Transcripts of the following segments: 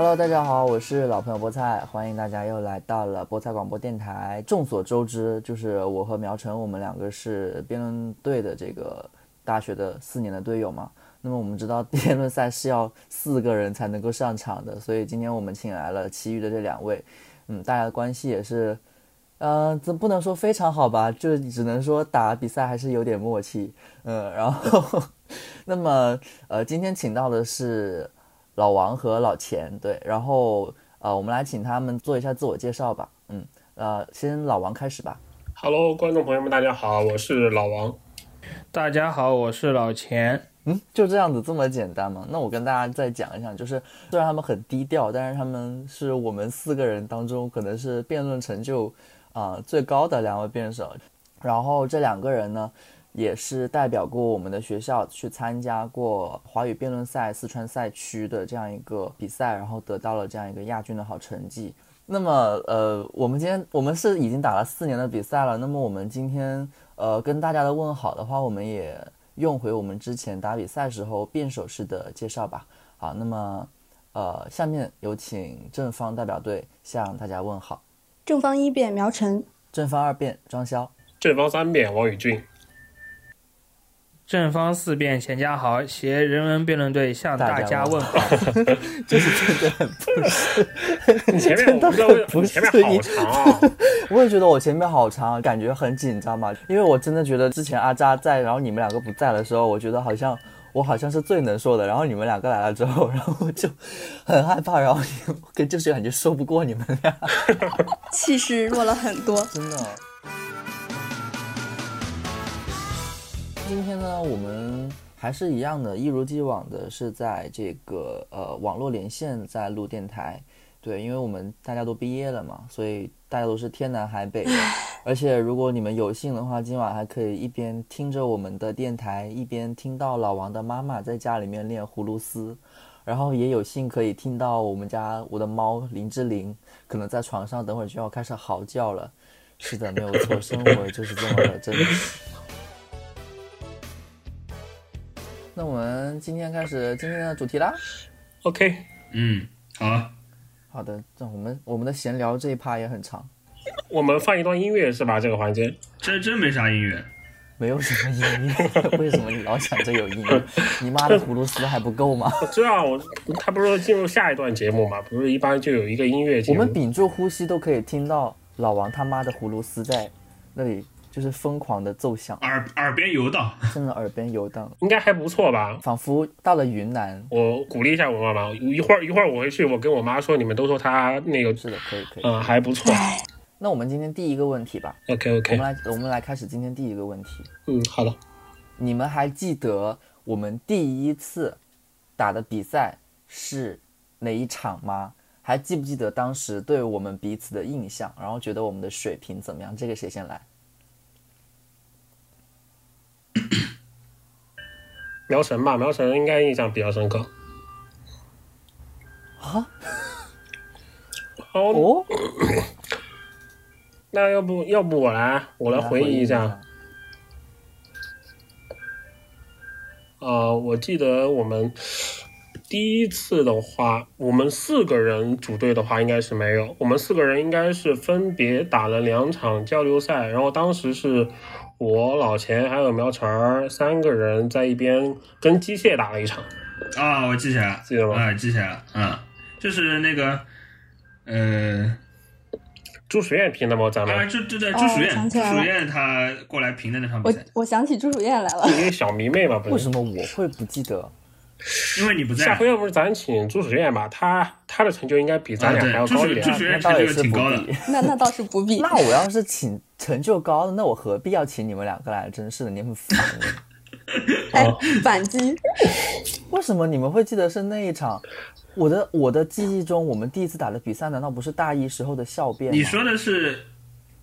Hello，大家好，我是老朋友菠菜，欢迎大家又来到了菠菜广播电台。众所周知，就是我和苗晨，我们两个是辩论队的这个大学的四年的队友嘛。那么我们知道辩论赛是要四个人才能够上场的，所以今天我们请来了其余的这两位，嗯，大家的关系也是，呃，这不能说非常好吧，就只能说打比赛还是有点默契，嗯，然后，那么呃，今天请到的是。老王和老钱，对，然后呃，我们来请他们做一下自我介绍吧。嗯，呃，先老王开始吧。Hello，观众朋友们，大家好，我是老王。大家好，我是老钱。嗯，就这样子这么简单吗？那我跟大家再讲一讲，就是虽然他们很低调，但是他们是我们四个人当中可能是辩论成就啊最高的两位辩手。然后这两个人呢？也是代表过我们的学校去参加过华语辩论赛四川赛区的这样一个比赛，然后得到了这样一个亚军的好成绩。那么，呃，我们今天我们是已经打了四年的比赛了。那么我们今天呃跟大家的问好的话，我们也用回我们之前打比赛时候辩手式的介绍吧。好，那么呃，下面有请正方代表队向大家问好。正方一辩苗晨，正方二辩庄潇，正方三辩王宇俊。正方四辩钱家豪携人文辩论队向大家问好，就是真的很不是，你 前面不是不是前面好长，啊。我也觉得我前面好长，感觉很紧张嘛，因为我真的觉得之前阿扎在，然后你们两个不在的时候，我觉得好像我好像是最能说的，然后你们两个来了之后，然后我就很害怕，然后跟就是感觉说不过你们俩，气势弱了很多，真的。今天呢，我们还是一样的，一如既往的是在这个呃网络连线在录电台，对，因为我们大家都毕业了嘛，所以大家都是天南海北的。而且如果你们有幸的话，今晚还可以一边听着我们的电台，一边听到老王的妈妈在家里面练葫芦丝，然后也有幸可以听到我们家我的猫林志玲可能在床上等会儿就要开始嚎叫了。是的，没有错，生活就是这么的真实。那我们今天开始今天的主题啦。OK，嗯，好，好的，这我们我们的闲聊这一趴也很长。我们放一段音乐是吧？这个环节真真没啥音乐，没有什么音乐，为什么你老想着有音乐？你妈的葫芦丝还不够吗？我知道，我他不是进入下一段节目嘛？不是一般就有一个音乐节目。我们屏住呼吸都可以听到老王他妈的葫芦丝在那里。就是疯狂的奏响，耳耳边游荡，真的耳边游荡，应该还不错吧？仿佛到了云南。我鼓励一下我妈妈，一会儿一会儿我回去，我跟我妈说，你们都说她那个是的，可以可以，嗯，还不错。那我们今天第一个问题吧，OK OK，我们来我们来开始今天第一个问题。嗯，好的。你们还记得我们第一次打的比赛是哪一场吗？还记不记得当时对我们彼此的印象？然后觉得我们的水平怎么样？这个谁先来？苗神吧，苗神应该印象比较深刻。啊？哦？那要不要不我来，我来回忆一下。啊，我记得我们第一次的话，我们四个人组队的话，应该是没有。我们四个人应该是分别打了两场交流赛，然后当时是。我老钱还有苗晨儿三个人在一边跟机械打了一场啊，我记起来了，记得吗？啊，记起来了，嗯，就是那个，呃，朱淑燕评的吗？咱们啊，就就在朱淑燕，朱淑燕她过来评的那场比赛，我我想起朱淑燕来了，一个小迷妹嘛，为什么我会不记得？因为你不在。下回要不是咱请朱淑燕吧，她她的成就应该比咱俩还要高一点。朱淑燕成就挺高的，那那倒是不必。那我要是请。成就高的，那我何必要请你们两个来？真是的，你很烦。哎，反击！为什么你们会记得是那一场？我的我的记忆中，我们第一次打的比赛，难道不是大一时候的校辩？你说的是，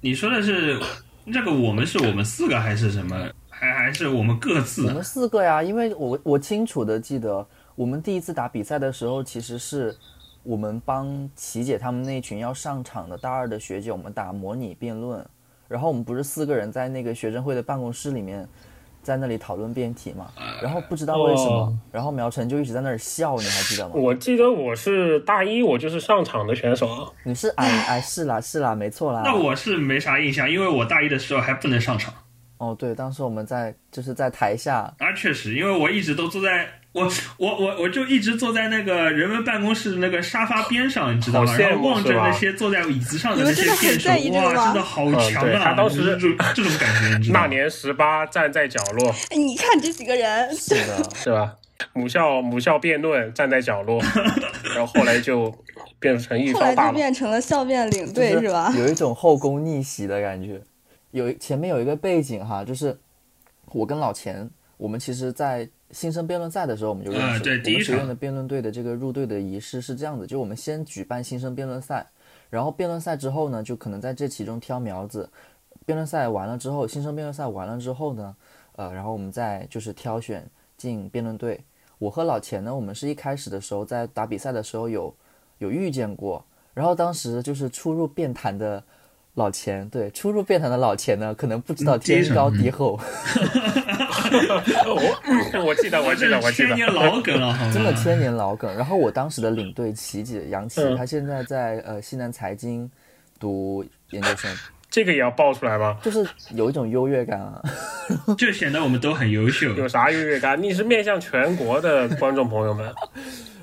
你说的是那个？我们是我们四个还是什么？还还是我们各自？我们四个呀，因为我我清楚的记得，我们第一次打比赛的时候，其实是我们帮琪姐他们那群要上场的大二的学姐，我们打模拟辩论。然后我们不是四个人在那个学生会的办公室里面在那里讨论辩题嘛，然后不知道为什么，哦然后苗晨就一直在那儿笑，你还记得吗？我记得我是大一，我就是上场的选手啊。你是哎哎是啦是啦，没错啦。那我是没啥印象，因为我大一的时候还不能上场哦对，当时我们在就是在台下，啊，确实，因为我一直都坐在我我我我就一直坐在那个人文办公室的那个沙发边上，你知道吗？然后望着那些坐在椅子上的那些真的很在意辩手，哇，真的好强啊！他当时就这种这种感觉，你知道吗？那年十八站在角落，哎，你看这几个人，是的，是吧？母校母校辩论站在角落，然后后来就变成一后来方大佬。就变成了校辩领队是吧？有一种后宫逆袭的感觉。有前面有一个背景哈，就是我跟老钱，我们其实，在新生辩论赛的时候我们就认识对第一我们学院场的辩论队的这个入队的仪式是这样的，就我们先举办新生辩论赛，然后辩论赛之后呢，就可能在这其中挑苗子。辩论赛完了之后，新生辩论赛完了之后呢，呃，然后我们再就是挑选进辩论队。我和老钱呢，我们是一开始的时候在打比赛的时候有有遇见过，然后当时就是初入辩坛的老钱，对，初入辩坛的老钱呢，可能不知道天高地厚，我 我记得，我记得，我记得。千年老梗 了？真的千年老梗。然后我当时的领队琪姐杨琪，嗯她现在在呃西南财经读研究生，这个也要爆出来吗？就是有一种优越感啊。就显得我们都很优秀。有啥优越感？你是面向全国的观众朋友们，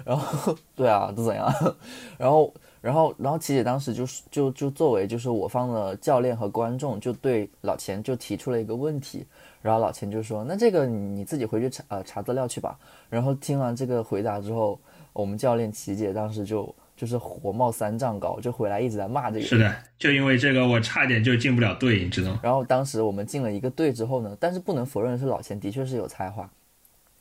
然后对啊，都怎样？然后然后然后琪姐当时就是就就作为就是我方的教练和观众，就对老钱就提出了一个问题，然后老钱就说：“那这个你你自己回去查呃查资料去吧。”然后听完这个回答之后，我们教练琪姐当时就就是火冒三丈高，就回来一直在骂这个。是的，就因为这个，我差点就进不了队，你知道吗？然后当时我们进了一个队之后呢，但是不能否认的是老钱的确是有才华。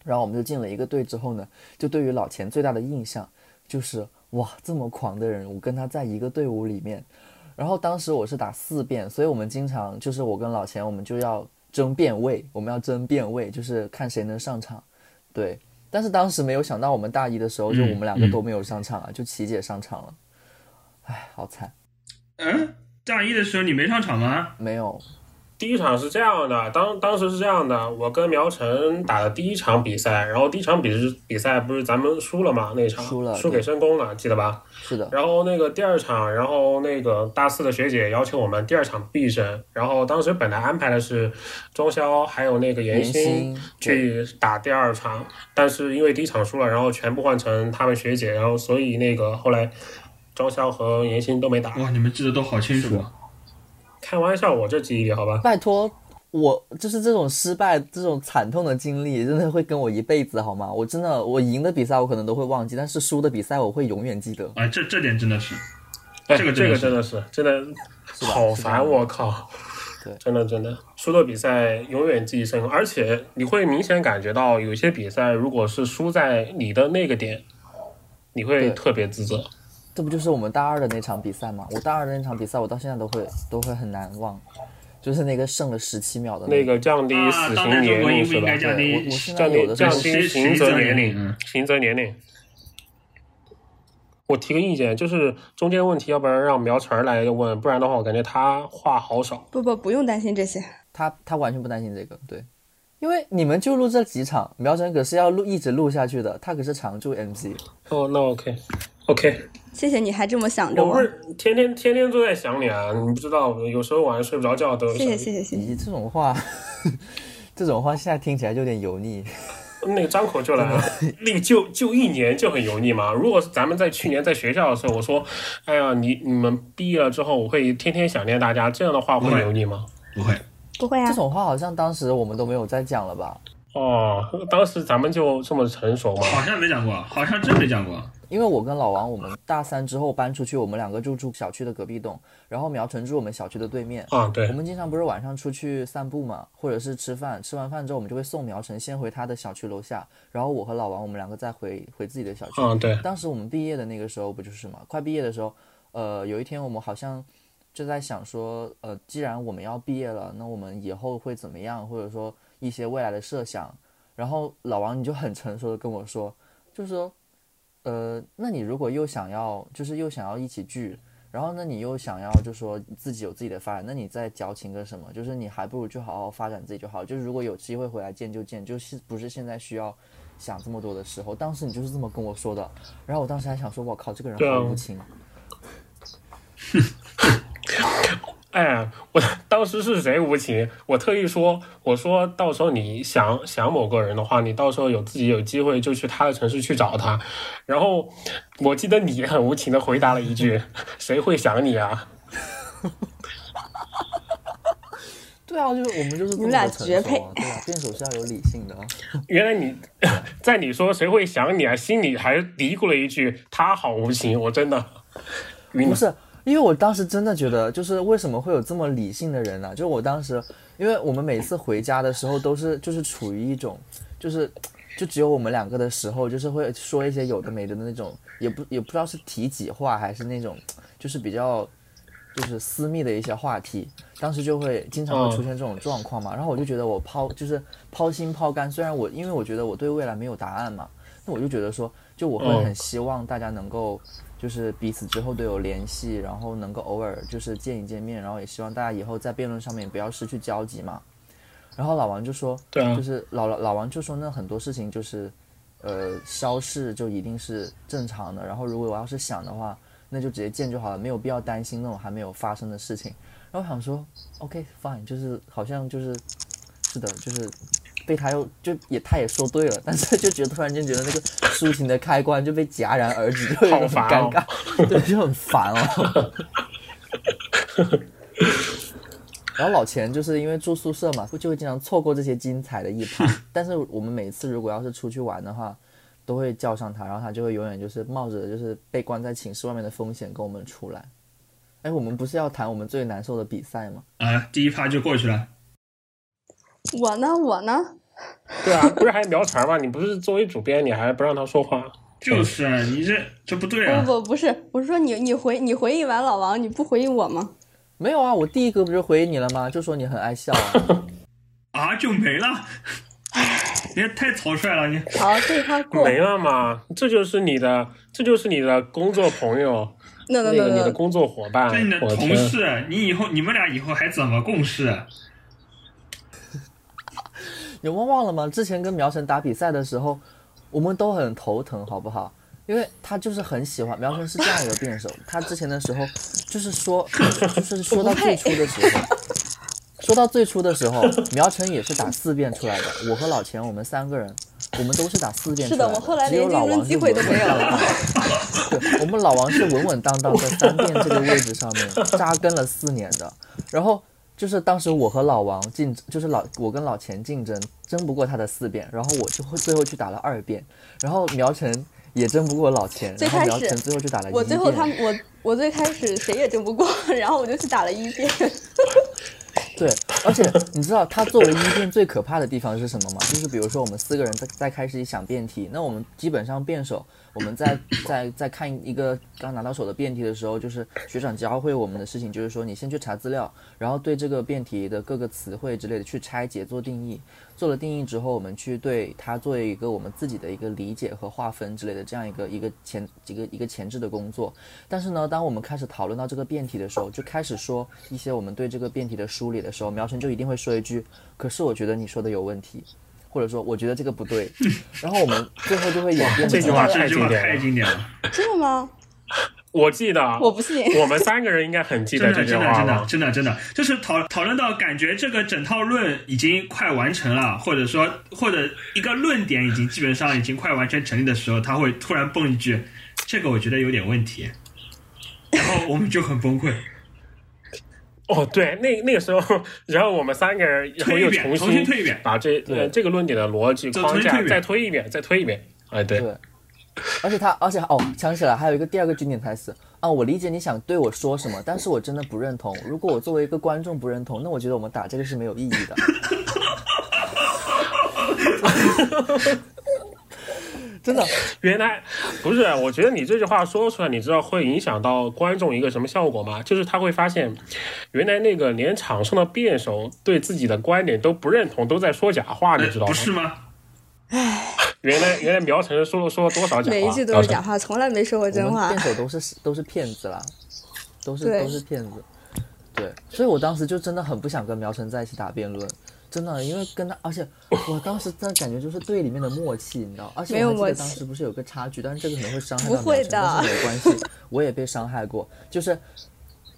然后我们就进了一个队之后呢，就对于老钱最大的印象就是哇，这么狂的人，我跟他在一个队伍里面。然后当时我是打四遍，所以我们经常就是我跟老钱，我们就要争辩位，我们要争辩位，就是看谁能上场。对，但是当时没有想到，我们大一的时候就嗯我们两个都没有上场啊，就琪姐上场了。哎，好惨，嗯，大一的时候你没上场吗？没有，第一场是这样的，当当时是这样的，我跟苗晨打的第一场比赛，然后第一场比比赛不是咱们输了嘛？那场输了输给申公了，记得吧？是的，然后那个第二场，然后那个大四的学姐要求我们第二场必胜，然后当时本来安排的是钟潇还有那个严严欣欣去打第二场，但是因为第一场输了，然后全部换成他们学姐，然后所以那个后来钟潇和严鑫都没打。哇，你们记得都好清楚啊！开玩笑，我这记忆力好吧？拜托，我就是这种失败、这种惨痛的经历，真的会跟我一辈子，好吗？我真的，我赢的比赛我可能都会忘记，但是输的比赛我会永远记得。啊，这这点真的是，哎，这个这个真的是真的是吧好烦，我靠！对真的真的，输的比赛永远记忆深刻，而且你会明显感觉到，有些比赛如果是输在你的那个点，你会特别自责。这不就是我们大二的那场比赛吗？我大二的那场比赛，我到现在都会都会很难忘，就是那个剩了十七秒的那个。个降低啊死刑年龄是吧？降低我现在降低降低刑责年嗯龄，刑责年龄。我提个意见，就是中间问题，要不然让苗晨来问，不然的话，我感觉他话好少。不不，不用担心这些。他他完全不担心这个，对，因为你们就录这几场，苗晨可是要录一直录下去的，他可是常驻 MC。哦，那 OK，OK，、谢谢你还这么想着我我不，是天天天天都在想你啊，你不知道，有时候晚上睡不着觉都谢谢谢谢谢谢。咦，这种话，这种话现在听起来就有点油腻。那个张口就来，那个就就一年就很油腻嘛。如果咱们在去年在学校的时候，我说，哎呀，你你们毕业了之后，我会天天想念大家，这样的话会油腻吗？不会，不会啊这，种话好像当时我们都没有再讲了吧？哦，当时咱们就这么成熟吗？好像没讲过，好像真没讲过。因为我跟老王，我们大三之后搬出去，我们两个就住小区的隔壁栋，然后苗晨住我们小区的对面。啊，对我，们经常不是晚上出去散步嘛，或者是吃饭，吃完饭之后我们就会送苗晨先回他的小区楼下，然后我和老王我们两个再回回自己的小区。啊，对，当时我们毕业的那个时候不就是嘛？快毕业的时候，呃，有一天我们好像就在想说，呃，既然我们要毕业了，那我们以后会怎么样，或者说一些未来的设想。然后老王你就很成熟的跟我说，就是说，呃，那你如果又想要，就是又想要一起聚，然后呢，你又想要就说自己有自己的发展，那你在矫情个什么？就是你还不如就好好发展自己就好。就是如果有机会回来见就见，就是不是现在需要想这么多的时候。当时你就是这么跟我说的，然后我当时还想说，我靠，这个人好无情。哎，我当时是谁无情？我特意说，我说到时候你想想某个人的话，你到时候有自己有机会就去他的城市去找他。然后我记得你很无情的回答了一句：“谁会想你啊对啊，就是我们就是你们俩绝配，对啊，辩手是要有理性的啊。？”原来你在你说谁会想你啊，心里还嘀咕了一句：“他好无情。”我真的晕了。不是，因为我当时真的觉得，就是为什么会有这么理性的人呢、就我当时，因为我们每次回家的时候都是就是处于一种，就是就只有我们两个的时候，就是会说一些有的没的的那种，也不也不知道是体己话还是那种，就是比较就是私密的一些话题。当时就会经常会出现这种状况嘛，然后我就觉得我抛就是抛心抛肝，虽然我因为我觉得我对未来没有答案嘛，那我就觉得说，就我会嗯。很希望大家能够就是彼此之后都有联系，然后能够偶尔就是见一见面，然后也希望大家以后在辩论上面不要失去交集嘛。然后老王就说，对啊就是老老老王就说那很多事情就是，呃，消逝就一定是正常的。然后如果我要是想的话，那就直接见就好了，没有必要担心那种还没有发生的事情。然后我想说，OK fine，就是好像就是是的，就是被他又就也他也说对了，但是就觉得突然间觉得那个抒情的开关就被戛然而止，就有点很好烦哦尴尬，对，就很烦哦。然后老钱就是因为住宿舍嘛，就会经常错过这些精彩的一趴。但是我们每次如果要是出去玩的话，都会叫上他，然后他就会永远就是冒着就是被关在寝室外面的风险跟我们出来。哎，我们不是要谈我们最难受的比赛吗？啊，第一趴就过去了。我呢，我呢，对啊，不是还苗晨吗？你不是作为主编，你还不让他说话？就是啊，你这这不对啊！不不不是，我是说你你回你回应完老王，你不回应我吗？没有啊，我第一个不是回应你了吗？就说你很爱笑啊。啊，就没了。你也太草率了，你好，这一趴过。没了嘛，这就是你的，这就是你的工作朋友，那那那个你的工作伙伴。这你的同事，你以后你们俩以后还怎么共事？啊你们忘了吗？之前跟苗晨打比赛的时候，我们都很头疼，好不好？因为他就是很喜欢苗晨是这样一个辩手，他之前的时候就是说，就是说到最初的时候，说到最初的时候，苗晨也是打四辩出来的，我和老钱我们三个人，我们都是打四辩出来是的，我后来只有连竞争老王是机会都没有了。对，我们老王是稳稳当当在三辩这个位置上面扎根了四年的，然后就是当时我和老王竞，就是老我跟老钱竞争，争不过他的四遍，然后我就会最后去打了二遍，然后苗晨也争不过老钱，然后最开始苗晨最后就打了一辩。我最后他们我我最开始谁也争不过，然后我就去打了一遍。对，而且你知道它作为一辩最可怕的地方是什么吗？就是比如说我们四个人在在开始想辩题，那我们基本上辩手，我们在在在看一个刚拿到手的辩题的时候，就是学长教会我们的事情，就是说你先去查资料，然后对这个辩题的各个词汇之类的去拆解做定义，做了定义之后，我们去对它做一个我们自己的一个理解和划分之类的这样一个一个前几个一个前置的工作。但是呢，当我们开始讨论到这个辩题的时候，就开始说一些我们对这个辩题的梳理的时候，苗晨就一定会说一句：“可是我觉得你说的有问题。”或者说我觉得这个不对，然后我们最后就会演变成这句话这句话太经典了太经典了，真的吗？我记得，我不信。我们三个人应该很记真的得这句真的真的？真的真的，就是讨讨论到感觉这个整套论已经快完成了，或者说或者一个论点已经基本上已经快完全成立的时候，他会突然蹦一句：“这个我觉得有点问题。”然后我们就很崩溃，哦，对，那那个时候，然后我们三个人，然后又推一遍，重重新新推一遍。把这这个论点的逻辑再框架重新推一遍再推一遍，再推一遍。哎，对，对，而且他，而且哦，想起来还有一个第二个经典台词啊，我理解你想对我说什么，但是我真的不认同。如果我作为一个观众不认同，那我觉得我们打这个是没有意义的。真的，原来不是，我觉得你这句话说出来，你知道会影响到观众一个什么效果吗？就是他会发现，原来那个连场上的辩手对自己的观点都不认同，都在说假话，你知道吗？不是吗？原来原来苗晨说了说了多少假话？每一句都是假话，从来没说过真话辩。手都是都是骗子啦。都是都是骗子。对，所以我当时就真的很不想跟苗晨在一起打辩论，真的，因为跟他，而且我当时真的感觉就是队里面的默契，你知道，而且没有我还记得默契当时不是有个差距，但是这个可能会伤害到苗晨，不会的但是没关系，我也被伤害过，就是。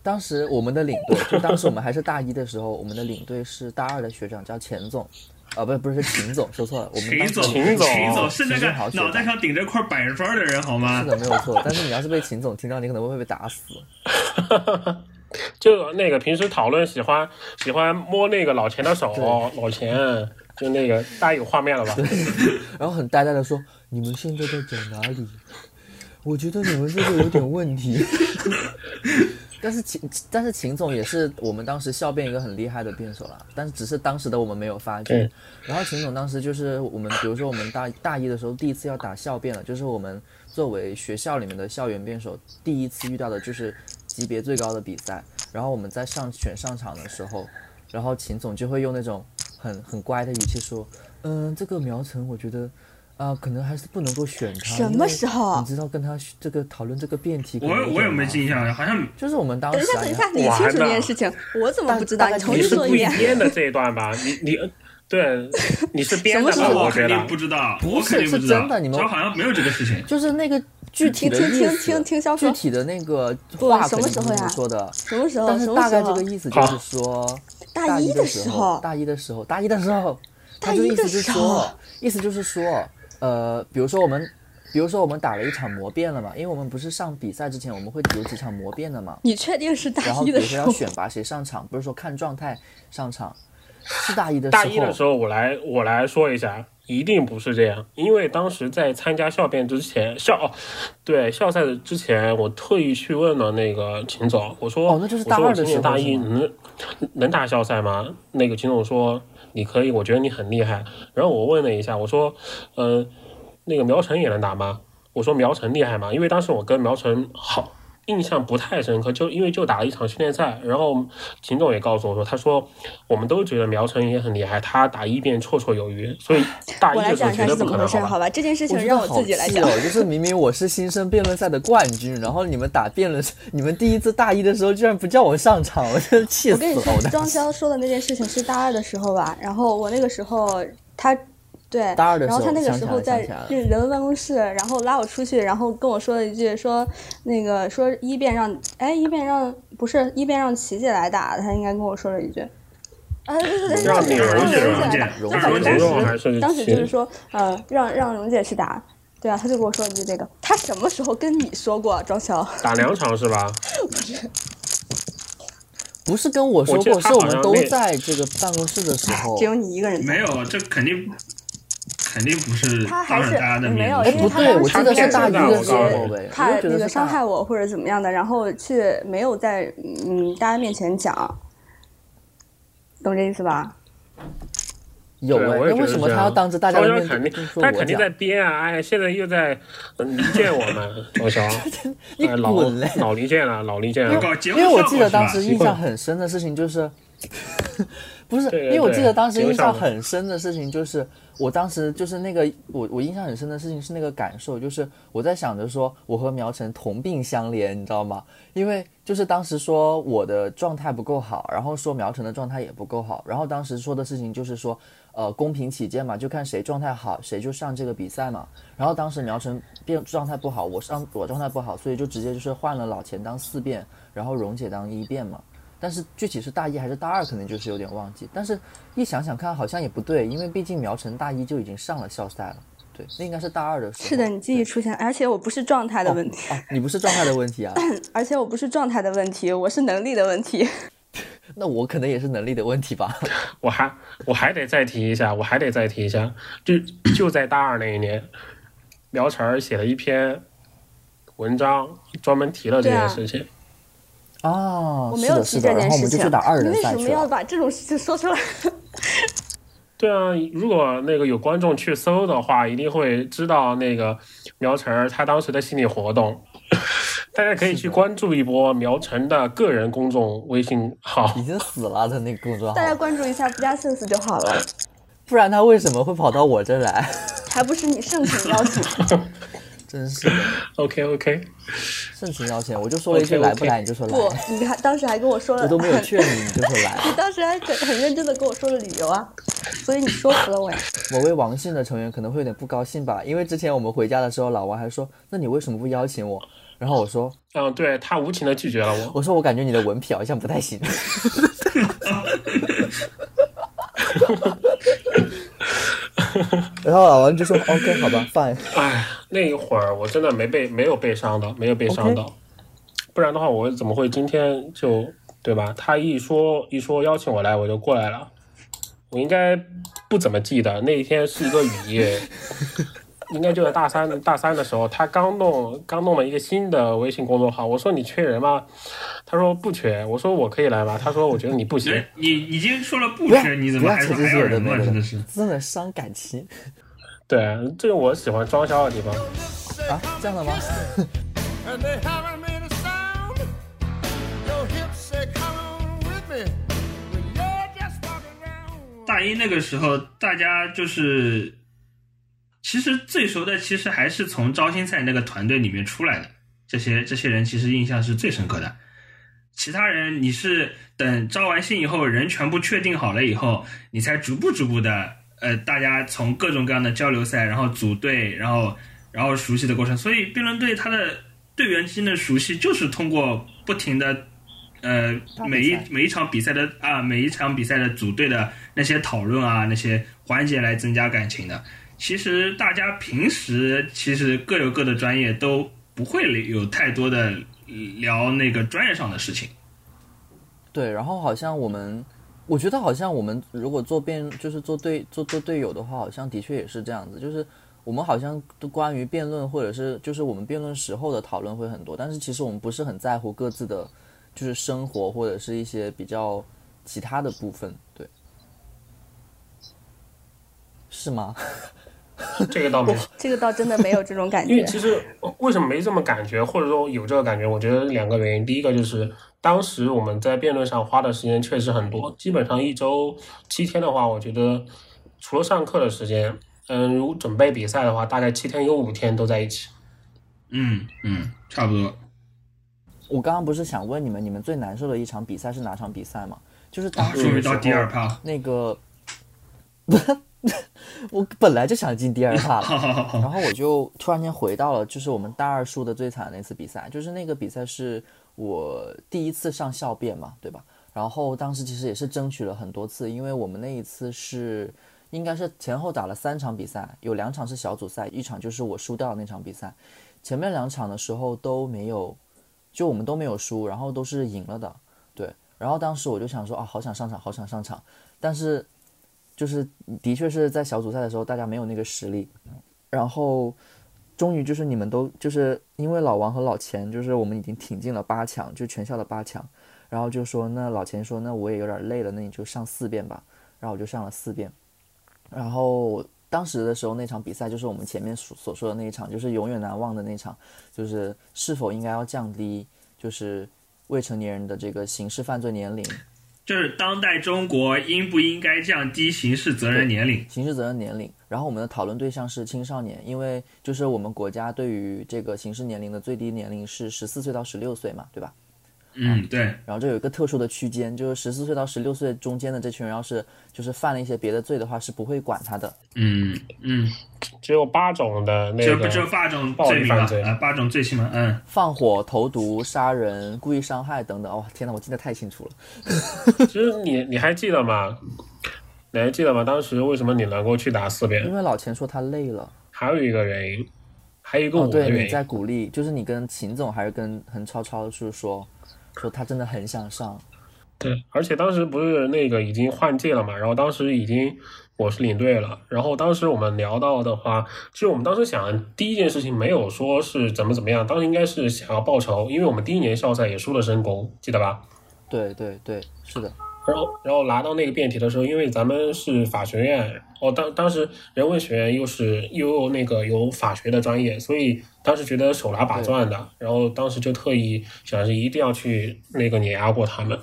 当时我们的领队，就当时我们还是大一的时候，我们的领队是大二的学长，叫钱总，啊，不，不是秦总，说错了，我们秦总，秦总秦总是那个脑袋上顶着块板砖的人，好吗是？的，没有错。但是你要是被秦总听到，你可能会被打死。就那个平时讨论喜欢喜欢摸那个老钱的手，老钱就那个大家有画面了吧？然后很呆呆的说：“你们现在在讲哪里？我觉得你们这个有点问题。”但是秦，但是秦总也是我们当时校辩一个很厉害的辩手啦，但是只是当时的我们没有发觉。然后秦总当时就是我们，比如说我们大大一的时候第一次要打校辩了，就是我们作为学校里面的校园辩手第一次遇到的就是级别最高的比赛。然后我们在上选上场的时候，然后秦总就会用那种很很乖的语气说：“嗯，这个苗晨我觉得。”啊，可能还是不能够选他。什么时候啊你知道跟他这个讨论这个辩题我我也没印象？好像就是我们当时、等一下，啊，等一下，你清楚这件事情，我怎么不知道？你是不一新说一遍。编的这一段吧？你你对，你是编的吧？什么时候我觉得我肯定不知道，不我肯定是不知道。是真的你们好像没有这个事情。就是那个具体的听听意思，听听肖说具体的那个不话什么时候说的，什么时候？大概这个？意思就是说，大一一的时时候，大一的时候，大一的时候，他大一的就意思就是时候说，意思就是说，呃，比如说我们，比如说我们打了一场模辩了嘛，因为我们不是上比赛之前我们会有几场模辩的嘛，你确定是大然后比如说要一的时候？选拔谁上场，不是说看状态上场，是大一的时候。大一的时候，我来我来说一下，一定不是这样，因为当时在参加校辩之前，校哦对校赛的之前，我特意去问了那个秦总，我说哦那就是大二的时候大一能能打校赛吗？那个秦总说你可以，我觉得你很厉害。然后我问了一下，我说，嗯，那个苗晨也能打吗？我说苗晨厉害吗？因为当时我跟苗晨好印象不太深刻，就因为就打了一场训练赛，然后秦总也告诉我说，他说我们都觉得苗晨也很厉害，他打一辩绰绰有余，所以大一我来的时候绝对讲一下是怎不可能，么回事，好吧？好吧？这件事情让我自己来讲。气哦，就是明明我是新生辩论赛的冠军，然后你们打辩论，你们第一次大一的时候居然不叫我上场，我真的气死了。我跟你说庄潇说的那件事情是大二的时候吧，然后我那个时候他。对，大二的时候然后他那个时候在人人文办公室，然后拉我出去，然后跟我说了一句说那个说一辩让哎一辩让不是一辩让琪姐来打，他应该跟我说了一句，啊对对对，让你让蓉姐来打，蓉就反正当时当时就是说呃让让蓉姐去打，对啊，他就跟我说了一句这个，他什么时候跟你说过庄乔？打两场是吧？不是跟我说过，是我们都在这个办公室的时候只。有你一个人没有，这肯定肯定不是他还是当着大家的没有，面哎，不对，因为他当我记时是得是大一的时候我告诉呗，怕那个伤害我或者怎么样的，然后却没有在嗯大家面前讲，懂这意思吧？有哎，对我也觉得那为什么他要当着大家的面他肯定在？编啊！哎，现在又在嗯离间我们，我操，你哎老滚嘞！老离间了，老离间了。因为我记得当时印象很深的事情就是，不是，因为我记得当时印象很深的事情就是，我当时就是那个我我印象很深的事情是那个感受，就是我在想着说我和苗晨同病相怜，你知道吗？因为就是当时说我的状态不够好，然后说苗晨的状态也不够好，然后当时说的事情就是说，呃，公平起见嘛，就看谁状态好，谁就上这个比赛嘛。然后当时苗晨变状态不好，我上我状态不好，所以就直接就是换了老钱当四辩，然后蓉姐当一辩嘛。但是具体是大一还是大二，可能就是有点忘记。但是一想想看，好像也不对，因为毕竟苗晨大一就已经上了校赛了。对，那应该是大二的时候。是的，你记忆出现，而且我不是状态的问题，哦，你不是状态的问题啊，而且我不是状态的问题，我是能力的问题。那我可能也是能力的问题吧。我还我还得再提一下，我还得再提一下，就 就在大二那一年，苗晨写了一篇文章，专门提了这件事情。哦，我没有提这件事情，后我们就去打二你为什么要。把这种事情说出来？对啊，如果那个有观众去搜的话，一定会知道那个苗晨儿他当时的心理活动。大家可以去关注一波苗晨的个人公众微信号。已经死了的那个公众号大，家关注一下不加 sense 就好了，不然他为什么会跑到我这来？还不是你盛情邀请。真是 的，OK OK，盛情邀请，我就说了一句来不来，你就说来，不，你还当时还跟我说了，我都没有 劝你，你就说来。你当时还很很认真的跟我说了理由啊，所以你说服了我呀。某位王姓的成员可能会有点不高兴吧，因为之前我们回家的时候，老王还说：“那你为什么不邀请我？”然后我说嗯，对他无情的拒绝了我：“。我说我感觉你的文笔好像不太行。”然后老王就说：“OK，好吧，fine。哎，那一会儿我真的没被没有被伤到，没有被伤到不然的话我怎么会今天就对吧？他一说一说邀请我来，我就过来了。我应该不怎么记得那一天是一个雨夜，应该就在大三大三的时候，他刚弄刚弄了一个新的微信公众号。我说你缺人吗？他说不缺。我说我可以来吗？他说我觉得你不行。你已经说了不缺，你怎么还说还有的没有人吗？真的是的，真的伤感情 对，这个我喜欢装修的地方。啊！这样的吗？and they haven't made a sound. Your hips say, come on with me. You're just walking around. 大一那个时候，大家就是，其实最熟的其实还是从招新赛那个团队里面出来的，这些这些人其实印象是最深刻的。其他人你是等招完新以后，人全部确定好了以后，你才逐步逐步的，呃，大家从各种各样的交流赛，然后组队，然后然后熟悉的过程。所以辩论队他的队员之间的熟悉，就是通过不停的呃每一每一场比赛的啊每一场比赛的组队的那些讨论啊那些环节来增加感情的。其实大家平时其实各有各的专业，都不会有太多的聊那个专业上的事情。对，然后好像我们，我觉得好像我们如果做辩，就是做队做做队友的话，好像的确也是这样子，就是我们好像都关于辩论或者是就是我们辩论时候的讨论会很多，但是其实我们不是很在乎各自的，就是生活或者是一些比较其他的部分，对，是吗？这个倒没有这个倒真的没有这种感觉。因为其实为什么没这么感觉，或者说有这个感觉，我觉得两个原因。第一个就是当时我们在辩论上花的时间确实很多，基本上一周七天的话，我觉得除了上课的时间，嗯，如果准备比赛的话，大概七天有五天都在一起。嗯嗯，差不多。我刚刚不是想问你们，你们最难受的一场比赛是哪场比赛吗？就是当时到第二趴，那个，我本来就想进第二 趴了，好好好好，然后我就突然间回到了，就是我们大二输的最惨的那次比赛，就是那个比赛是我第一次上校辩嘛，对吧？然后当时其实也是争取了很多次，因为我们那一次是应该是前后打了三场比赛，有两场是小组赛，一场就是我输掉的那场比赛。前面两场的时候都没有，就我们都没有输，然后都是赢了的，对。然后当时我就想说啊，好想上场，好想上场，但是就是的确是在小组赛的时候，大家没有那个实力。然后终于就是你们都就是因为老王和老钱，就是我们已经挺进了八强，就全校的八强。然后就说那老钱说那我也有点累了，那你就上四遍吧。然后我就上了四遍。然后当时的时候那场比赛就是我们前面所所说的那一场，就是永远难忘的那场，就是是否应该要降低就是未成年人的这个刑事犯罪年龄。就是当代中国应不应该降低刑事责任年龄？刑事责任年龄。然后我们的讨论对象是青少年，因为就是我们国家对于这个刑事年龄的最低年龄是十四岁到十六岁嘛，对吧？嗯，对，然后这有一个特殊的区间，就是十四岁到十六岁中间的这群人，要是就是犯了一些别的罪的话，是不会管他的。嗯嗯，只有八种的那个这不就八种暴罪名吗？力犯罪啊，八种罪行吗？嗯，放火、投毒、杀人、故意伤害等等。哇、天哪，我记得太清楚了。其实你你还记得吗？你还记得吗？当时为什么你能够去打四遍因？为老钱说他累了。还有一个原因，还有一个哦，我的对，原因。你在鼓励，就是你跟秦总还是跟横超超是说，说他真的很想上。对，而且当时不是那个已经换届了嘛，然后当时已经我是领队了，然后当时我们聊到的话，其实我们当时想第一件事情没有说是怎么怎么样，当时应该是想要报仇，因为我们第一年校赛也输了申公，记得吧？对对对，是的。然后，然后拿到那个辩题的时候，因为咱们是法学院，哦，当当时人文学院又是又有那个有法学的专业，所以当时觉得手拿把攥的，然后当时就特意想着一定要去那个碾压过他们。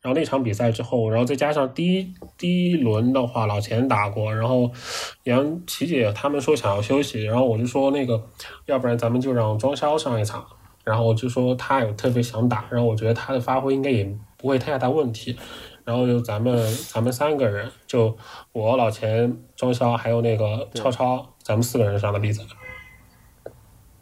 然后那场比赛之后，然后再加上第一第一轮的话，老钱打过，然后杨琪姐他们说想要休息，然后我就说那个，要不然咱们就让庄潇上一场。然后就说他有特别想打，然后我觉得他的发挥应该也不会太大问题。然后就咱们咱们三个人，就我老钱、庄潇还有那个超超，咱们四个人上的比赛。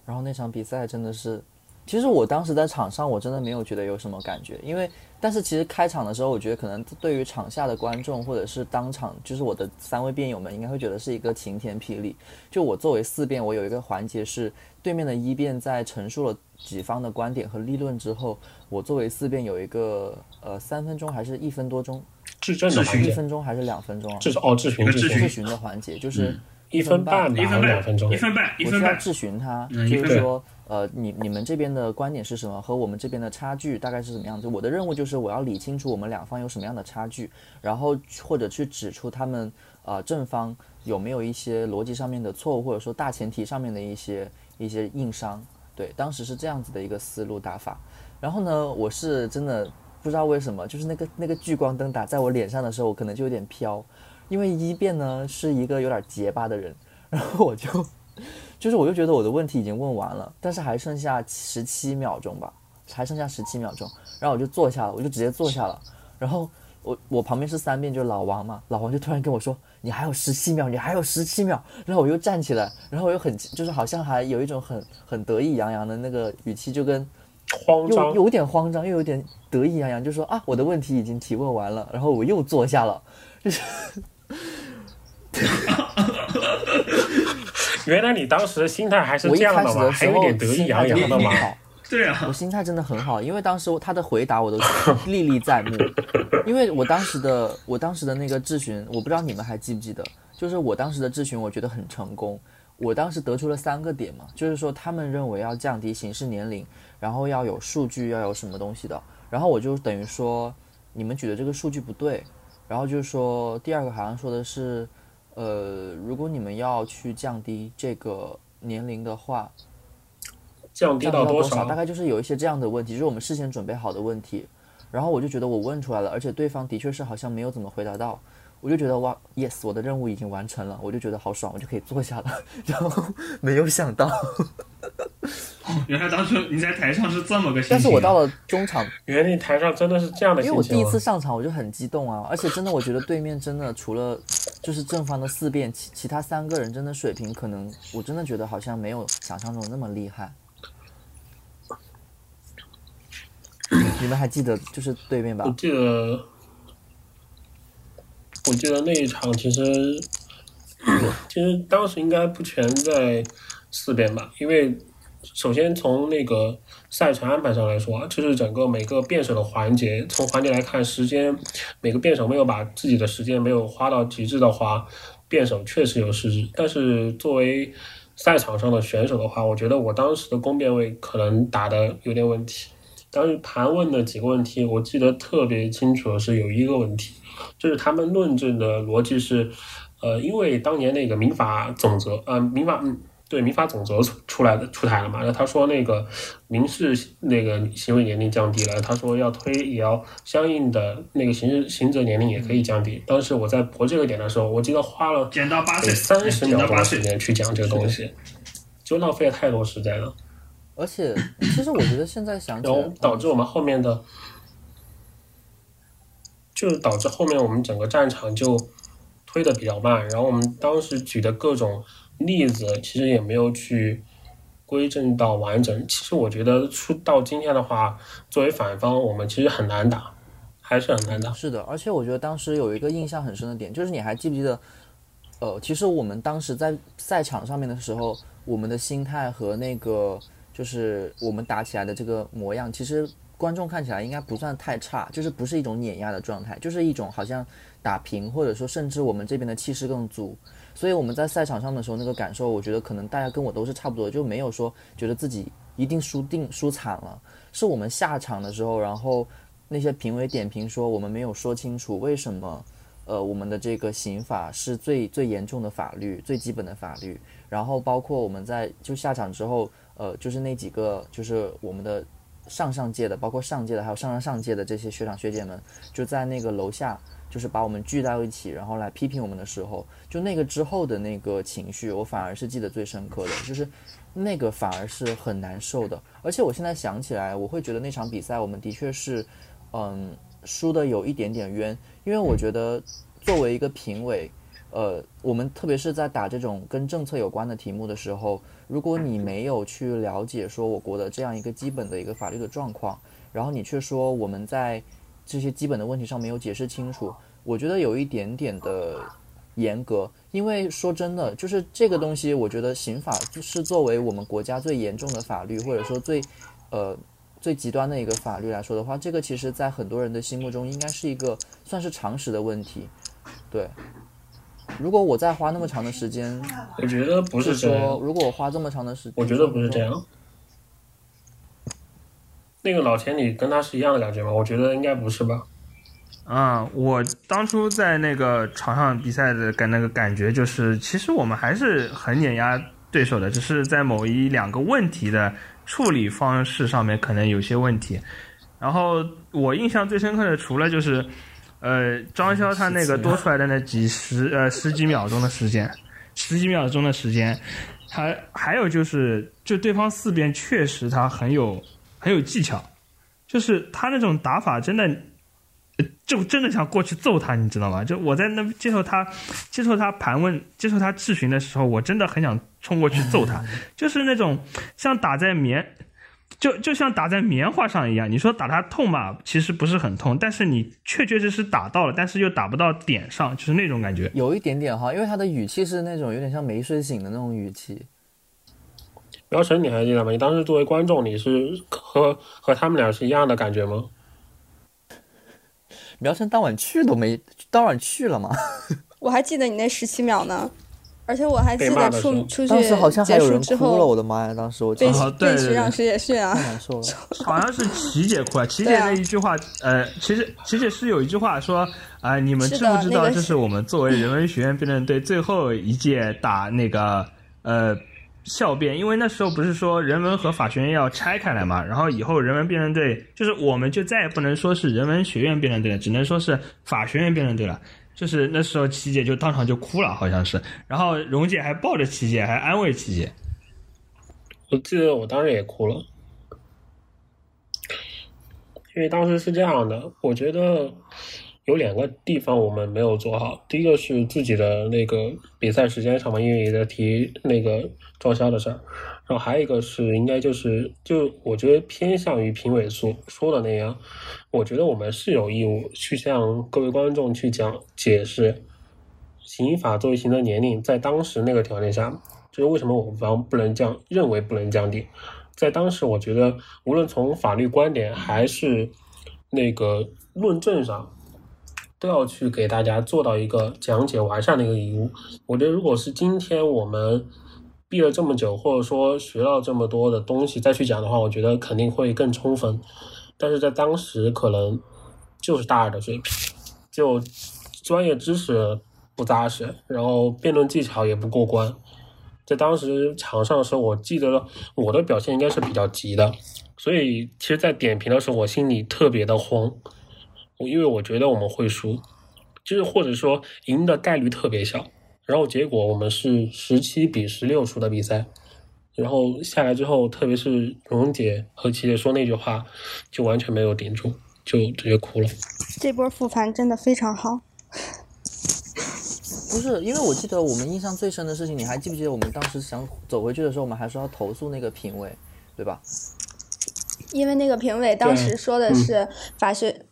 然后那场比赛真的是，其实我当时在场上我真的没有觉得有什么感觉，因为但是其实开场的时候，我觉得可能对于场下的观众或者是当场就是我的三位辩友们，应该会觉得是一个晴天霹雳。就我作为四辩，我有一个环节是对面的一辩在陈述了己方的观点和立论之后，我作为四辩有一个呃三分钟还是一分多钟，质证的环一，分钟还是两分钟啊？这是哦质询质询的环节就是一分半吧，一分半两分钟一。分半，一分半。我需要质询他，就是说，呃，你你们这边的观点是什么，和我们这边的差距大概是什么样子？我的任务就是我要理清楚我们两方有什么样的差距，然后或者去指出他们呃正方有没有一些逻辑上面的错误，或者说大前提上面的一些一些硬伤。对，当时是这样子的一个思路打法。然后呢，我是真的不知道为什么，就是那个那个聚光灯打在我脸上的时候，我可能就有点飘，因为一辩呢是一个有点结巴的人，然后我就 就是我就觉得我的问题已经问完了，但是还剩下十七秒钟吧，还剩下十七秒钟，然后我就坐下了，我就直接坐下了，然后我我旁边是三辩，就是老王嘛，老王就突然跟我说你还有十七秒，你还有十七秒，然后我又站起来，然后我又很就是好像还有一种很很得意洋洋的那个语气，就跟慌张，又有点慌张，又有点得意洋洋，就说啊我的问题已经提问完了，然后我又坐下了，原来你当时的心态还是我一这样的吗？开始的时候还有点得意心态洋洋的吗真的很？好。对啊我，心态真的很好，因为当时他的回答我都 历历在目。因为我当时的我当时的那个质询，我不知道你们还记不记得，就是我当时的质询，我觉得很成功。我当时得出了三个点嘛，就是说他们认为要降低刑事年龄，然后要有数据，要有什么东西的。然后我就等于说你们举的这个数据不对，然后就是说第二个好像说的是，呃，如果你们要去降低这个年龄的话，降低？到多少？大概就是有一些这样的问题，就是我们事先准备好的问题。然后我就觉得我问出来了，而且对方的确是好像没有怎么回答到，我就觉得哇，yes，我的任务已经完成了，我就觉得好爽，我就可以坐下了。然后没有想到，原来当初你在台上是这么个心情啊。但是我到了中场，原来你台上真的是这样的因心情因为我第一次？上场我就很激动啊，而且真的我觉得对面真的除了就是正方的四辩，其其他三个人真的水平可能我真的觉得好像没有想象中那么厉害。你们还记得就是对面吧我？记得，我记得那一场其实，其实当时应该不全在四边吧，因为首先从那个赛程安排上来说啊，就是整个每个辩手的环节，从环节来看，时间每个辩手没有把自己的时间没有花到极致的话，辩手确实有失职。但是作为赛场上的选手的话，我觉得我当时的攻辩位可能打的有点问题。当时盘问的几个问题，我记得特别清楚的是有一个问题，就是他们论证的逻辑是，呃，因为当年那个民法总则，呃，民法，嗯，对，民法总则出出来的出台了嘛，然后他说那个民事那个行为年龄降低了，他说要推也要相应的那个刑事刑责年龄也可以降低。当时我在驳这个点的时候，我记得花了减到八岁，三十秒钟的时间去讲这个东西，就浪费了太多时间了。而且其实我觉得现在想起然后来，导致我们后面的，就是导致后面我们整个战场就推的比较慢，然后我们当时举的各种例子其实也没有去归正到完整。其实我觉得出到今天的话，作为反方，我们其实很难打，还是很难打。是的，而且我觉得当时有一个印象很深的点，就是你还记不记得，呃，其实我们当时在赛场上面的时候，我们的心态和那个就是我们打起来的这个模样，其实观众看起来应该不算太差，就是不是一种碾压的状态，就是一种好像打平，或者说甚至我们这边的气势更足。所以我们在赛场上的时候，那个感受，我觉得可能大家跟我都是差不多，就没有说觉得自己一定输定输惨了。是我们下场的时候，然后那些评委点评说我们没有说清楚为什么，呃，我们的这个刑法是最最严重的法律，最基本的法律。然后包括我们在就下场之后，呃，就是那几个就是我们的上上届的，包括上届的，还有上上上届的这些学长学姐们，就在那个楼下就是把我们聚到一起，然后来批评我们的时候，就那个之后的那个情绪，我反而是记得最深刻的，就是那个反而是很难受的。而且我现在想起来，我会觉得那场比赛我们的确是，嗯，输的有一点点冤，因为我觉得作为一个评委。呃，我们特别是在打这种跟政策有关的题目的时候，如果你没有去了解说我国的这样一个基本的一个法律的状况，然后你却说我们在这些基本的问题上没有解释清楚，我觉得有一点点的严格。因为说真的，就是这个东西，我觉得刑法就是作为我们国家最严重的法律，或者说最呃最极端的一个法律来说的话，这个其实在很多人的心目中应该是一个算是常识的问题，对。如果我再花那么长的时间，我觉得不是这样说，。如果我花这么长的时间，我觉得不是这样。那个老钱，你跟他是一样的感觉吗？我觉得应该不是吧。啊、我当初在那个场上比赛的感那个感觉就是，其实我们还是很碾压对手的，只是在某一两个问题的处理方式上面可能有些问题。然后我印象最深刻的，除了就是，呃，张潇他那个多出来的那几十呃十几秒钟的时间，十几秒钟的时间，他还有就是，就对方四边确实他很有很有技巧，就是他那种打法真的就真的想过去揍他，你知道吗？就我在那接受他接受他盘问、接受他质询的时候，我真的很想冲过去揍他，就是那种像打在棉，就就像打在棉花上一样。你说打他痛吧，其实不是很痛，但是你确确实实打到了，但是又打不到点上，就是那种感觉。有一点点哈，因为他的语气是那种有点像没睡醒的那种语气。苗晨，你还记得吗？你当时作为观众，你是和和他们俩是一样的感觉吗？苗晨当晚去都没，当晚去了吗？我还记得你那十七秒呢，而且我还记被骂得的出出去当时好像还哭了，之后我的妈呀！当时我被真的哦对对对被学长学姐训啊太，难受了。好像是琪姐哭啊，琪姐对啊那一句话，呃，其实琪姐是有一句话说，啊、你们知不知道这是我们作为人文学院辩论队最后一届打那个呃校辩，因为那时候不是说人文和法学院要拆开来嘛，然后以后人文辩论队就是我们就再也不能说是人文学院辩论队了，只能说是法学院辩论队了。就是那时候琪姐就当场就哭了，好像是，然后蓉姐还抱着琪姐，还安慰琪姐。我记得我当时也哭了，因为当时是这样的，我觉得有两个地方我们没有做好。第一个是自己的那个比赛时间上嘛，因为也在提那个装销的事儿，然后还有一个是应该就是就我觉得偏向于评委所说的那样，我觉得我们是有义务去向各位观众去讲解释，刑法作为刑责年龄在当时那个条件下，就是为什么我方不能降，认为不能降低。在当时，我觉得无论从法律观点还是那个论证上，都要去给大家做到一个讲解完善的一个义务。我觉得，如果是今天我们毕了这么久，或者说学到这么多的东西再去讲的话，我觉得肯定会更充分。但是在当时，可能就是大二的水平，就专业知识不扎实，然后辩论技巧也不过关。在当时场上的时候，我记得我的表现应该是比较急的，所以其实，在点评的时候，我心里特别的慌，我因为我觉得我们会输，就是或者说赢的概率特别小，然后结果我们是十七比十六输的比赛，然后下来之后，特别是蓉姐和琪姐说那句话，就完全没有顶住，就直接哭了。这波复盘真的非常好。不是，因为我记得我们印象最深的事情，你还记不记得我们当时想走回去的时候，我们还说要投诉那个评委，对吧？因为那个评委当时说的是法学，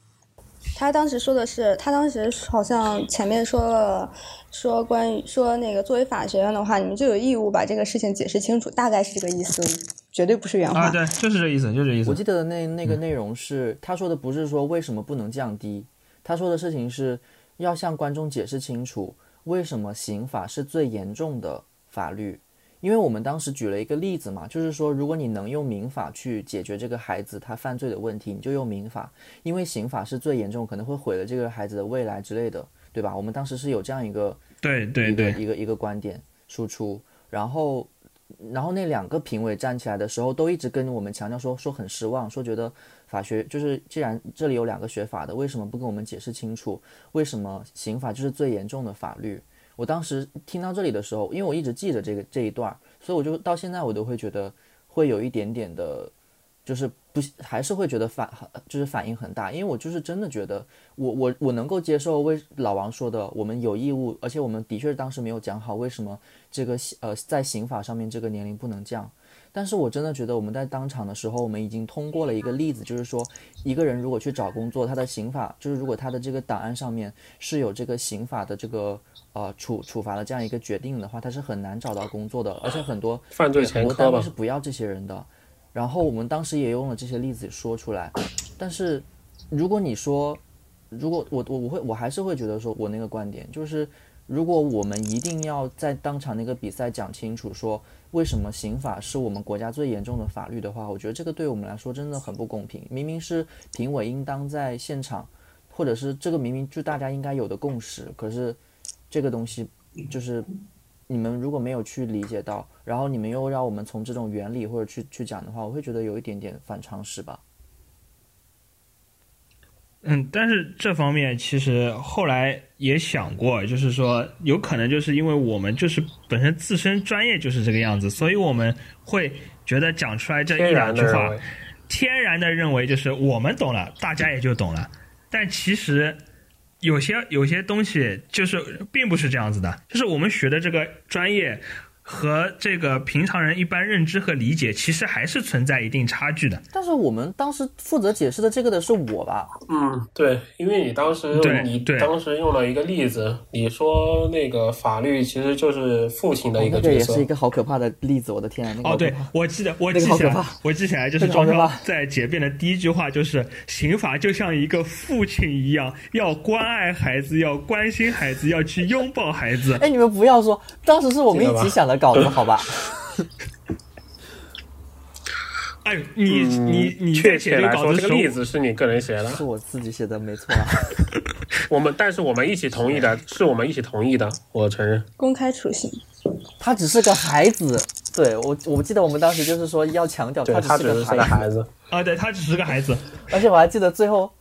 他当时说的是，他当时好像前面说了，说关于说那个作为法学院的话，你们就有义务把这个事情解释清楚，大概是这个意思，绝对不是原话。啊，对，就是这意思，就是这意思我。记得的那那个内容是，他说的不是说为什么不能降低，他说的事情是要向观众解释清楚为什么刑法是最严重的法律。因为我们当时举了一个例子嘛，就是说，如果你能用民法去解决这个孩子他犯罪的问题，你就用民法，因为刑法是最严重，可能会毁了这个孩子的未来之类的，对吧？我们当时是有这样一个对对对，一个一个观点输出。然后然后那两个评委站起来的时候，都一直跟我们强调说说很失望，说觉得法学就是既然这里有两个学法的，为什么不跟我们解释清楚？为什么刑法就是最严重的法律？我当时听到这里的时候，因为我一直记着这个这一段，所以我就到现在我都会觉得会有一点点的，就是不还是会觉得反就是反应很大，因为我就是真的觉得我我我能够接受为老王说的，我们有义务，而且我们的确当时没有讲好为什么这个呃在刑法上面这个年龄不能降。但是我真的觉得我们在当场的时候，我们已经通过了一个例子，就是说，一个人如果去找工作，他的刑法就是如果他的这个档案上面是有这个刑法的这个呃处处罚的这样一个决定的话，他是很难找到工作的，而且很多犯罪前科单位是。不要这些人的。然后我们当时也用了这些例子说出来，但是如果你说，如果我我我会我还是会觉得说我那个观点就是，如果我们一定要在当场那个比赛讲清楚说为什么刑法是我们国家最严重的法律的话，我觉得这个对我们来说真的很不公平。明明是评委应当在现场，或者是这个明明就大家应该有的共识，可是这个东西就是你们如果没有去理解到，然后你们又让我们从这种原理或者去去讲的话，我会觉得有一点点反常识吧。嗯，但是这方面其实后来也想过，就是说有可能就是因为我们就是本身自身专业就是这个样子，所以我们会觉得讲出来这一两句话天然的认为就是我们懂了，大家也就懂了。但其实有些有些东西就是并不是这样子的，就是我们学的这个专业和这个平常人一般认知和理解，其实还是存在一定差距的。但是我们当时负责解释的这个的是我吧？嗯，对，因为你当时你当时用了一个例子，你说那个法律其实就是父亲的一个角色个也是一，个好可怕的例子，我的天啊！那个哦，对我记得，我记起来我记起来，就是庄庄在解辩的第一句话就是：刑法就像一个父亲一样，要关爱孩子，要关心孩子，要去拥抱孩子。哎，你们不要说，当时是我们一起想的稿子，好吧？哎，你嗯你你确切来说，这个例，子是你个人写的，是我自己写的，没错啊。我们但是我们一起同意的，是我们一起同意的，我承认。公开处刑。他只是个孩子，对我我记得我们当时就是说要强调他他只是只是个孩子，个孩子，啊，对他只是个孩子，而且我还记得最后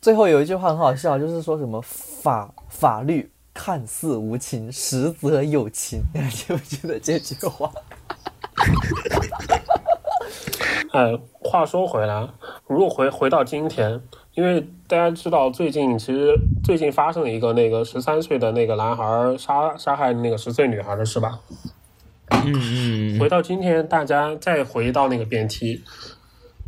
最后有一句话很好笑，就是说什么法法律看似无情，实则有情，你还记不记得这句话？哎，话说回来，如果回回到今天，因为大家知道最近其实最近发生了一个那个十三岁的那个男孩杀杀害那个十岁女孩的事吧。嗯嗯回到今天，大家再回到那个辩题，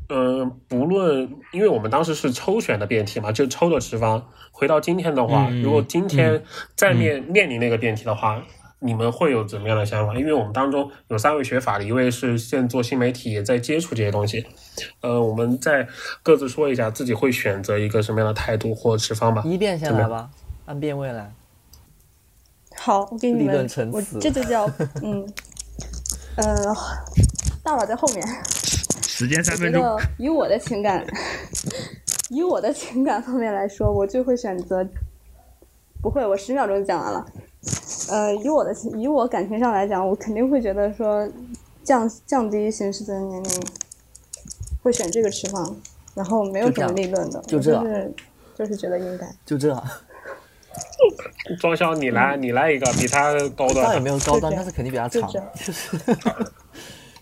嗯、不论，因为我们当时是抽选的辩题嘛，就抽的持方。回到今天的话，嗯如果今天再面、面临那个辩题的话，你们会有怎么样的想法？因为我们当中有三位学法的，一位是现做新媒体，也在接触这些东西。呃，我们再各自说一下自己会选择一个什么样的态度或持方吧。一辩先来吧，按辩位来。好，我给你们我这就叫 嗯呃，大佬在后面。时间三分钟。以我的情感，以我的情感方面来说，我就会选择，不会，我十秒钟就讲完了。呃，以我的情以我感情上来讲，我肯定会觉得说降降低刑事责任年龄，会选这个持方，然后没有什么立论的，就这是就是觉得应该。就这样，庄潇，你来，你来一个比他高倒也。没有高端，但是肯定比他长。就是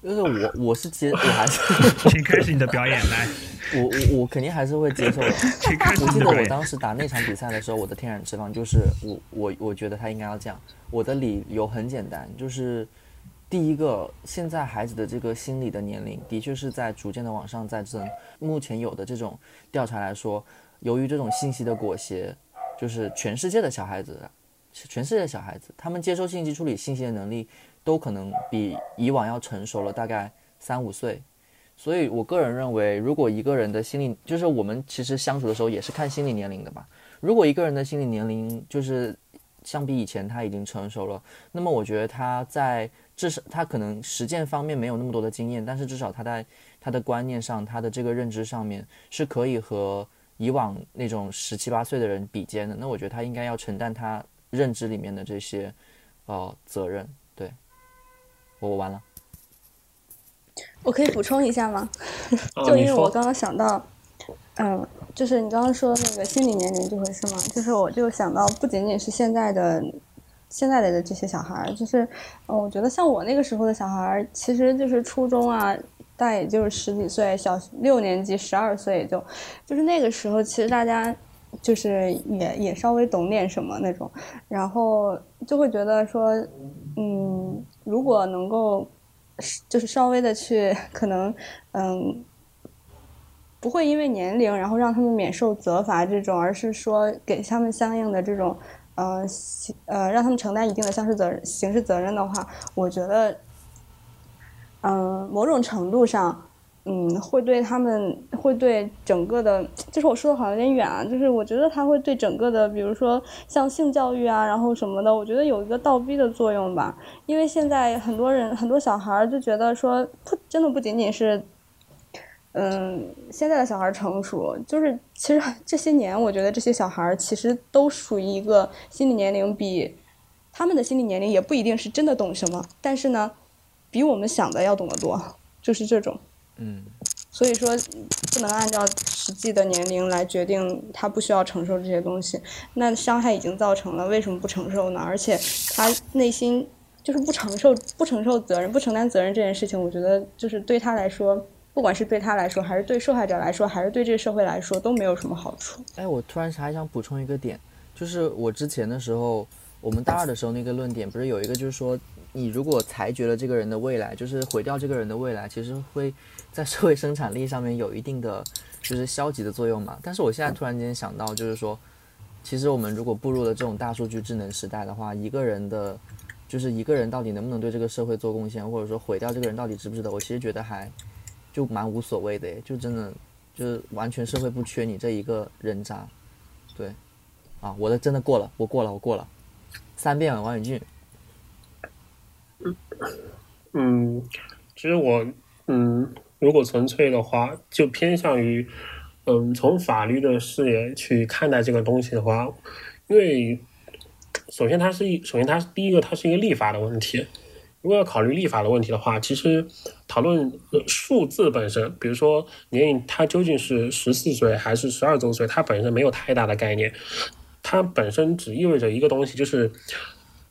就是我我是接我还是 请开始你的表演，来，我我我肯定还是会接受的。我记得我。当时打那场比赛的时候，我的天然持方就是我我我觉得他应该要这样。我的理由很简单，就是第一个，现在孩子的这个心理的年龄的确是在逐渐的往上在增。目前有的这种调查来说，由于这种信息的裹挟，就是全世界的小孩子，全世界的小孩子，他们接收信息、处理信息的能力都可能比以往要成熟了大概三五岁。所以我个人认为，如果一个人的心理，就是我们其实相处的时候也是看心理年龄的吧。如果一个人的心理年龄就是相比以前他已经成熟了，那么我觉得他在至少他可能实践方面没有那么多的经验，但是至少他在他的观念上，他的这个认知上面是可以和以往那种十七八岁的人比肩的。那我觉得他应该要承担他认知里面的这些呃责任。对，我我完了。我可以补充一下吗？啊，就，因为我刚刚想到，嗯，就是你刚刚说那个心理年龄这回事嘛，就是我就想到不仅仅是现在的现在的这些小孩儿，就是嗯，我觉得像我那个时候的小孩儿，其实就是初中啊，大概也就是十几岁，小六年级十二岁也就，就是那个时候其实大家。就是也也稍微懂点什么那种，然后就会觉得说，嗯，如果能够就是稍微的去可能，嗯，不会因为年龄然后让他们免受责罚这种，而是说给他们相应的这种，呃，呃，让他们承担一定的刑事责任刑事责任的话，我觉得，嗯、某种程度上。嗯，会对他们，会对整个的，就是我说的好像有点远啊，就是我觉得他会对整个的，比如说像性教育啊，然后什么的，我觉得有一个倒逼的作用吧。因为现在很多人，很多小孩儿就觉得说，不，真的不仅仅是，嗯，现在的小孩成熟，就是其实这些年，我觉得这些小孩儿其实都属于一个心理年龄比他们的心理年龄也不一定是真的懂什么，但是呢，比我们想的要懂得多，就是这种。嗯，所以说不能按照实际的年龄来决定他不需要承受这些东西。那伤害已经造成了，为什么不承受呢？而且他内心就是不承受、不承受责任、不承担责任这件事情，我觉得就是对他来说，不管是对他来说，还是对受害者来说，还是对这个社会来说，都没有什么好处。哎，我突然还想补充一个点，就是我之前的时候，我们大二的时候那个论点不是有一个，就是说你如果裁决了这个人的未来，就是毁掉这个人的未来，其实会在社会生产力上面有一定的就是消极的作用嘛。但是我现在突然间想到，就是说，其实我们如果步入了这种大数据智能时代的话，一个人的，就是一个人到底能不能对这个社会做贡献，或者说毁掉这个人到底值不值得，我其实觉得还就蛮无所谓的，就真的就是完全社会不缺你这一个人渣。对，啊，我的真的过了，我过了，我过了，三遍王宇俊。嗯，其实我，嗯，如果纯粹的话，就偏向于，嗯，从法律的视野去看待这个东西的话，因为首先它是一，首先它第一个它是一个立法的问题。如果要考虑立法的问题的话，其实讨论呃数字本身，比如说年龄，它究竟是十四岁还是十二周岁，它本身没有太大的概念，它本身只意味着一个东西，就是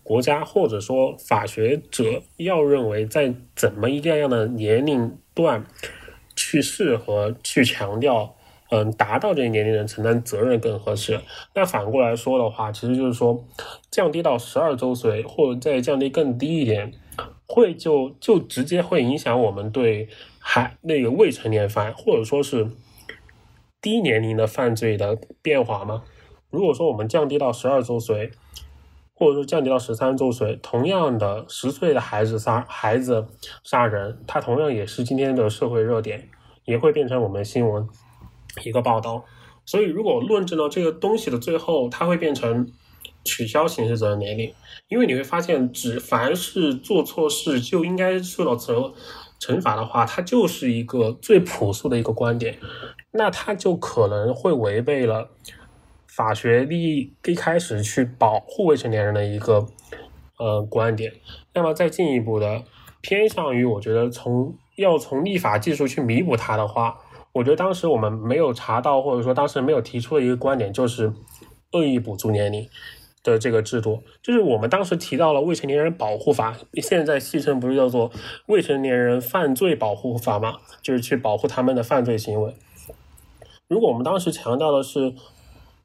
国家或者说法学者要认为在怎么一个样的年龄段去适合去强调，嗯，达到这个年龄人承担责任更合适。那反过来说的话，其实就是说降低到十二周岁，或者再降低更低一点，会就就直接会影响我们对还那个未成年犯或者说是低年龄的犯罪的变化吗？如果说我们降低到十二周岁，或者说降低到十三周岁，同样的十岁的孩子杀孩子杀人，他同样也是今天的社会热点，也会变成我们新闻一个报道。所以，如果论证到这个东西的最后，它会变成取消刑事责任年龄，因为你会发现，只凡是做错事就应该受到责惩罚的话，它就是一个最朴素的一个观点，那它就可能会违背了。法学利益一开始去保护未成年人的一个呃观点，那么再进一步的偏向于，我觉得从要从立法技术去弥补它的话，我觉得当时我们没有查到，或者说当时没有提出的一个观点，就是恶意补助年龄的这个制度，就是我们当时提到了未成年人保护法，现在戏称不是叫做未成年人犯罪保护法吗？就是去保护他们的犯罪行为。如果我们当时强调的是。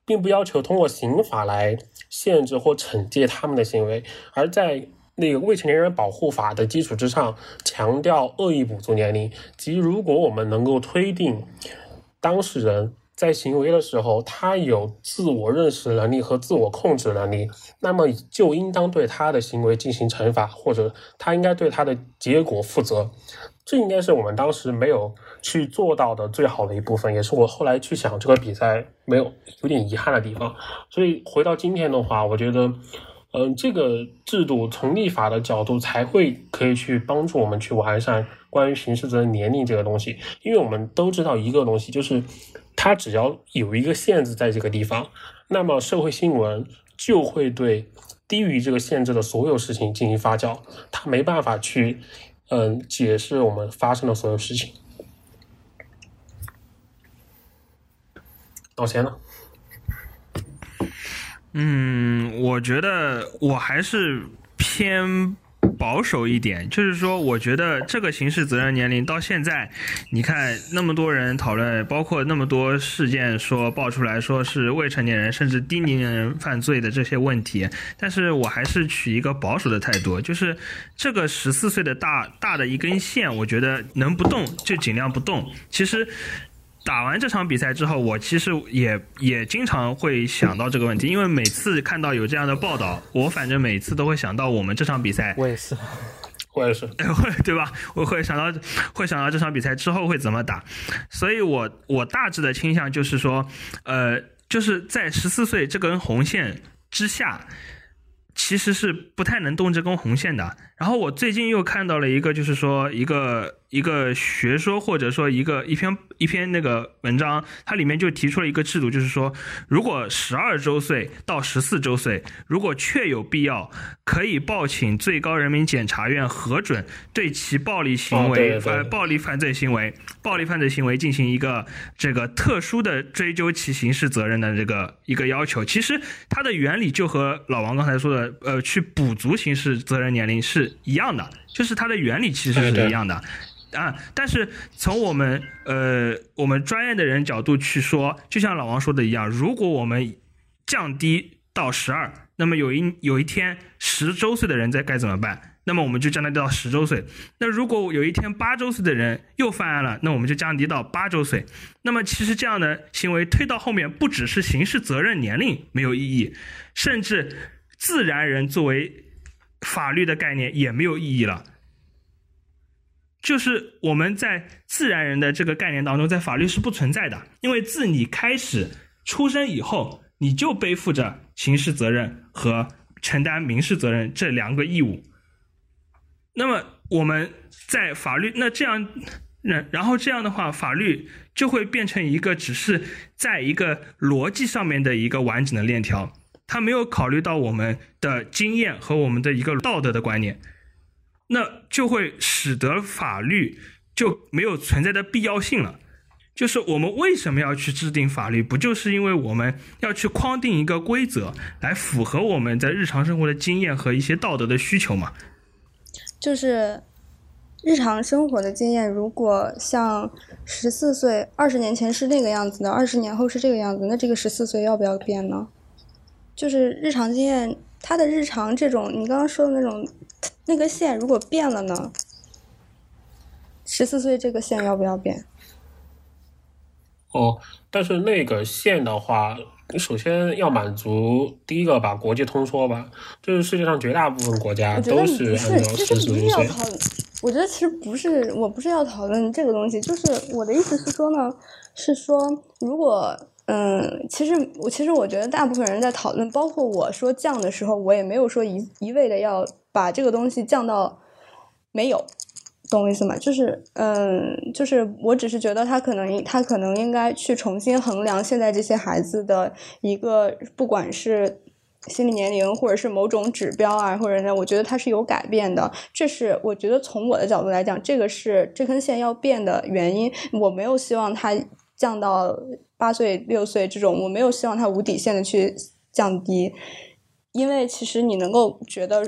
并不要求通过刑法来限制或惩戒他们的行为，而在那个未成年人保护法的基础之上，强调恶意补足年龄。即如果我们能够推定当事人在行为的时候，他有自我认识能力和自我控制能力，那么就应当对他的行为进行惩罚，或者他应该对他的结果负责。这应该是我们当时没有去做到的最好的一部分，也是我后来去想这个比赛没有有点遗憾的地方。所以回到今天的话，我觉得，嗯、这个制度从立法的角度才会可以去帮助我们去完善关于刑事责任年龄这个东西，因为我们都知道一个东西，就是它只要有一个限制在这个地方，那么社会新闻就会对低于这个限制的所有事情进行发酵，它没办法去。嗯解释我们发生的所有事情。老钱呢？嗯，我觉得我还是偏保守一点，就是说，我觉得这个刑事责任年龄到现在，你看那么多人讨论，包括那么多事件说爆出来说是未成年人甚至低龄人犯罪的这些问题，但是我还是取一个保守的态度，就是这个十四岁的大大的一根线，我觉得能不动就尽量不动。其实。打完这场比赛之后，我其实也也经常会想到这个问题，因为每次看到有这样的报道，我反正每次都会想到我们这场比赛，我也是。我也是，会 对吧？我会想到会想到这场比赛之后会怎么打，所以我我大致的倾向就是说，呃，就是在十四岁这根红线之下。其实是不太能动这根红线的。然后我最近又看到了一个，就是说一个一个学说，或者说一个一篇一篇那个文章，它里面就提出了一个制度，就是说，如果十二周岁到十四周岁，如果确有必要，可以报请最高人民检察院核准对其暴力行为呃暴力犯罪行为暴力犯罪行为进行一个这个特殊的追究其刑事责任的这个一个要求。其实它的原理就和老王刚才说的。呃，去补足刑事责任年龄是一样的，就是它的原理其实是一样的，啊，但是从我们呃我们专业的人角度去说，就像老王说的一样，如果我们降低到十二，那么有一有一天十周岁的人在该怎么办？那么我们就降低到十周岁。那如果有一天八周岁的人又犯案了，那我们就降低到八周岁。那么其实这样的行为推到后面，不只是刑事责任年龄没有意义，甚至。自然人作为法律的概念也没有意义了，就是我们在自然人的这个概念当中，在法律是不存在的，因为自你开始出生以后，你就背负着刑事责任和承担民事责任这两个义务。那么我们在法律那这样，那然后这样的话，法律就会变成一个只是在一个逻辑上面的一个完整的链条。他没有考虑到我们的经验和我们的一个道德的观念，那就会使得法律就没有存在的必要性了。就是我们为什么要去制定法律，不就是因为我们要去框定一个规则，来符合我们在日常生活的经验和一些道德的需求嘛？就是日常生活的经验，如果像十四岁二十年前是那个样子的，二十年后是这个样子，那这个十四岁要不要变呢？就是日常经验，他的日常这种，你刚刚说的那种，那个线如果变了呢？十四岁这个线要不要变？哦，但是那个线的话，首先要满足第一个吧，国际通说吧，就是世界上绝大部分国家都是按照十四岁。我觉得其实不是，我不是要讨论这个东西，就是我的意思是说呢，是说如果。嗯，其实我其实我觉得大部分人在讨论，包括我说降的时候，我也没有说一一味的要把这个东西降到没有，懂我意思吗？就是嗯，就是我只是觉得他可能他可能应该去重新衡量现在这些孩子的一个不管是心理年龄或者是某种指标啊，或者呢，我觉得它是有改变的。这是我觉得从我的角度来讲，这个是这根线要变的原因。我没有希望它降到。八岁、六岁这种，我没有希望他无底线的去降低，因为其实你能够觉得，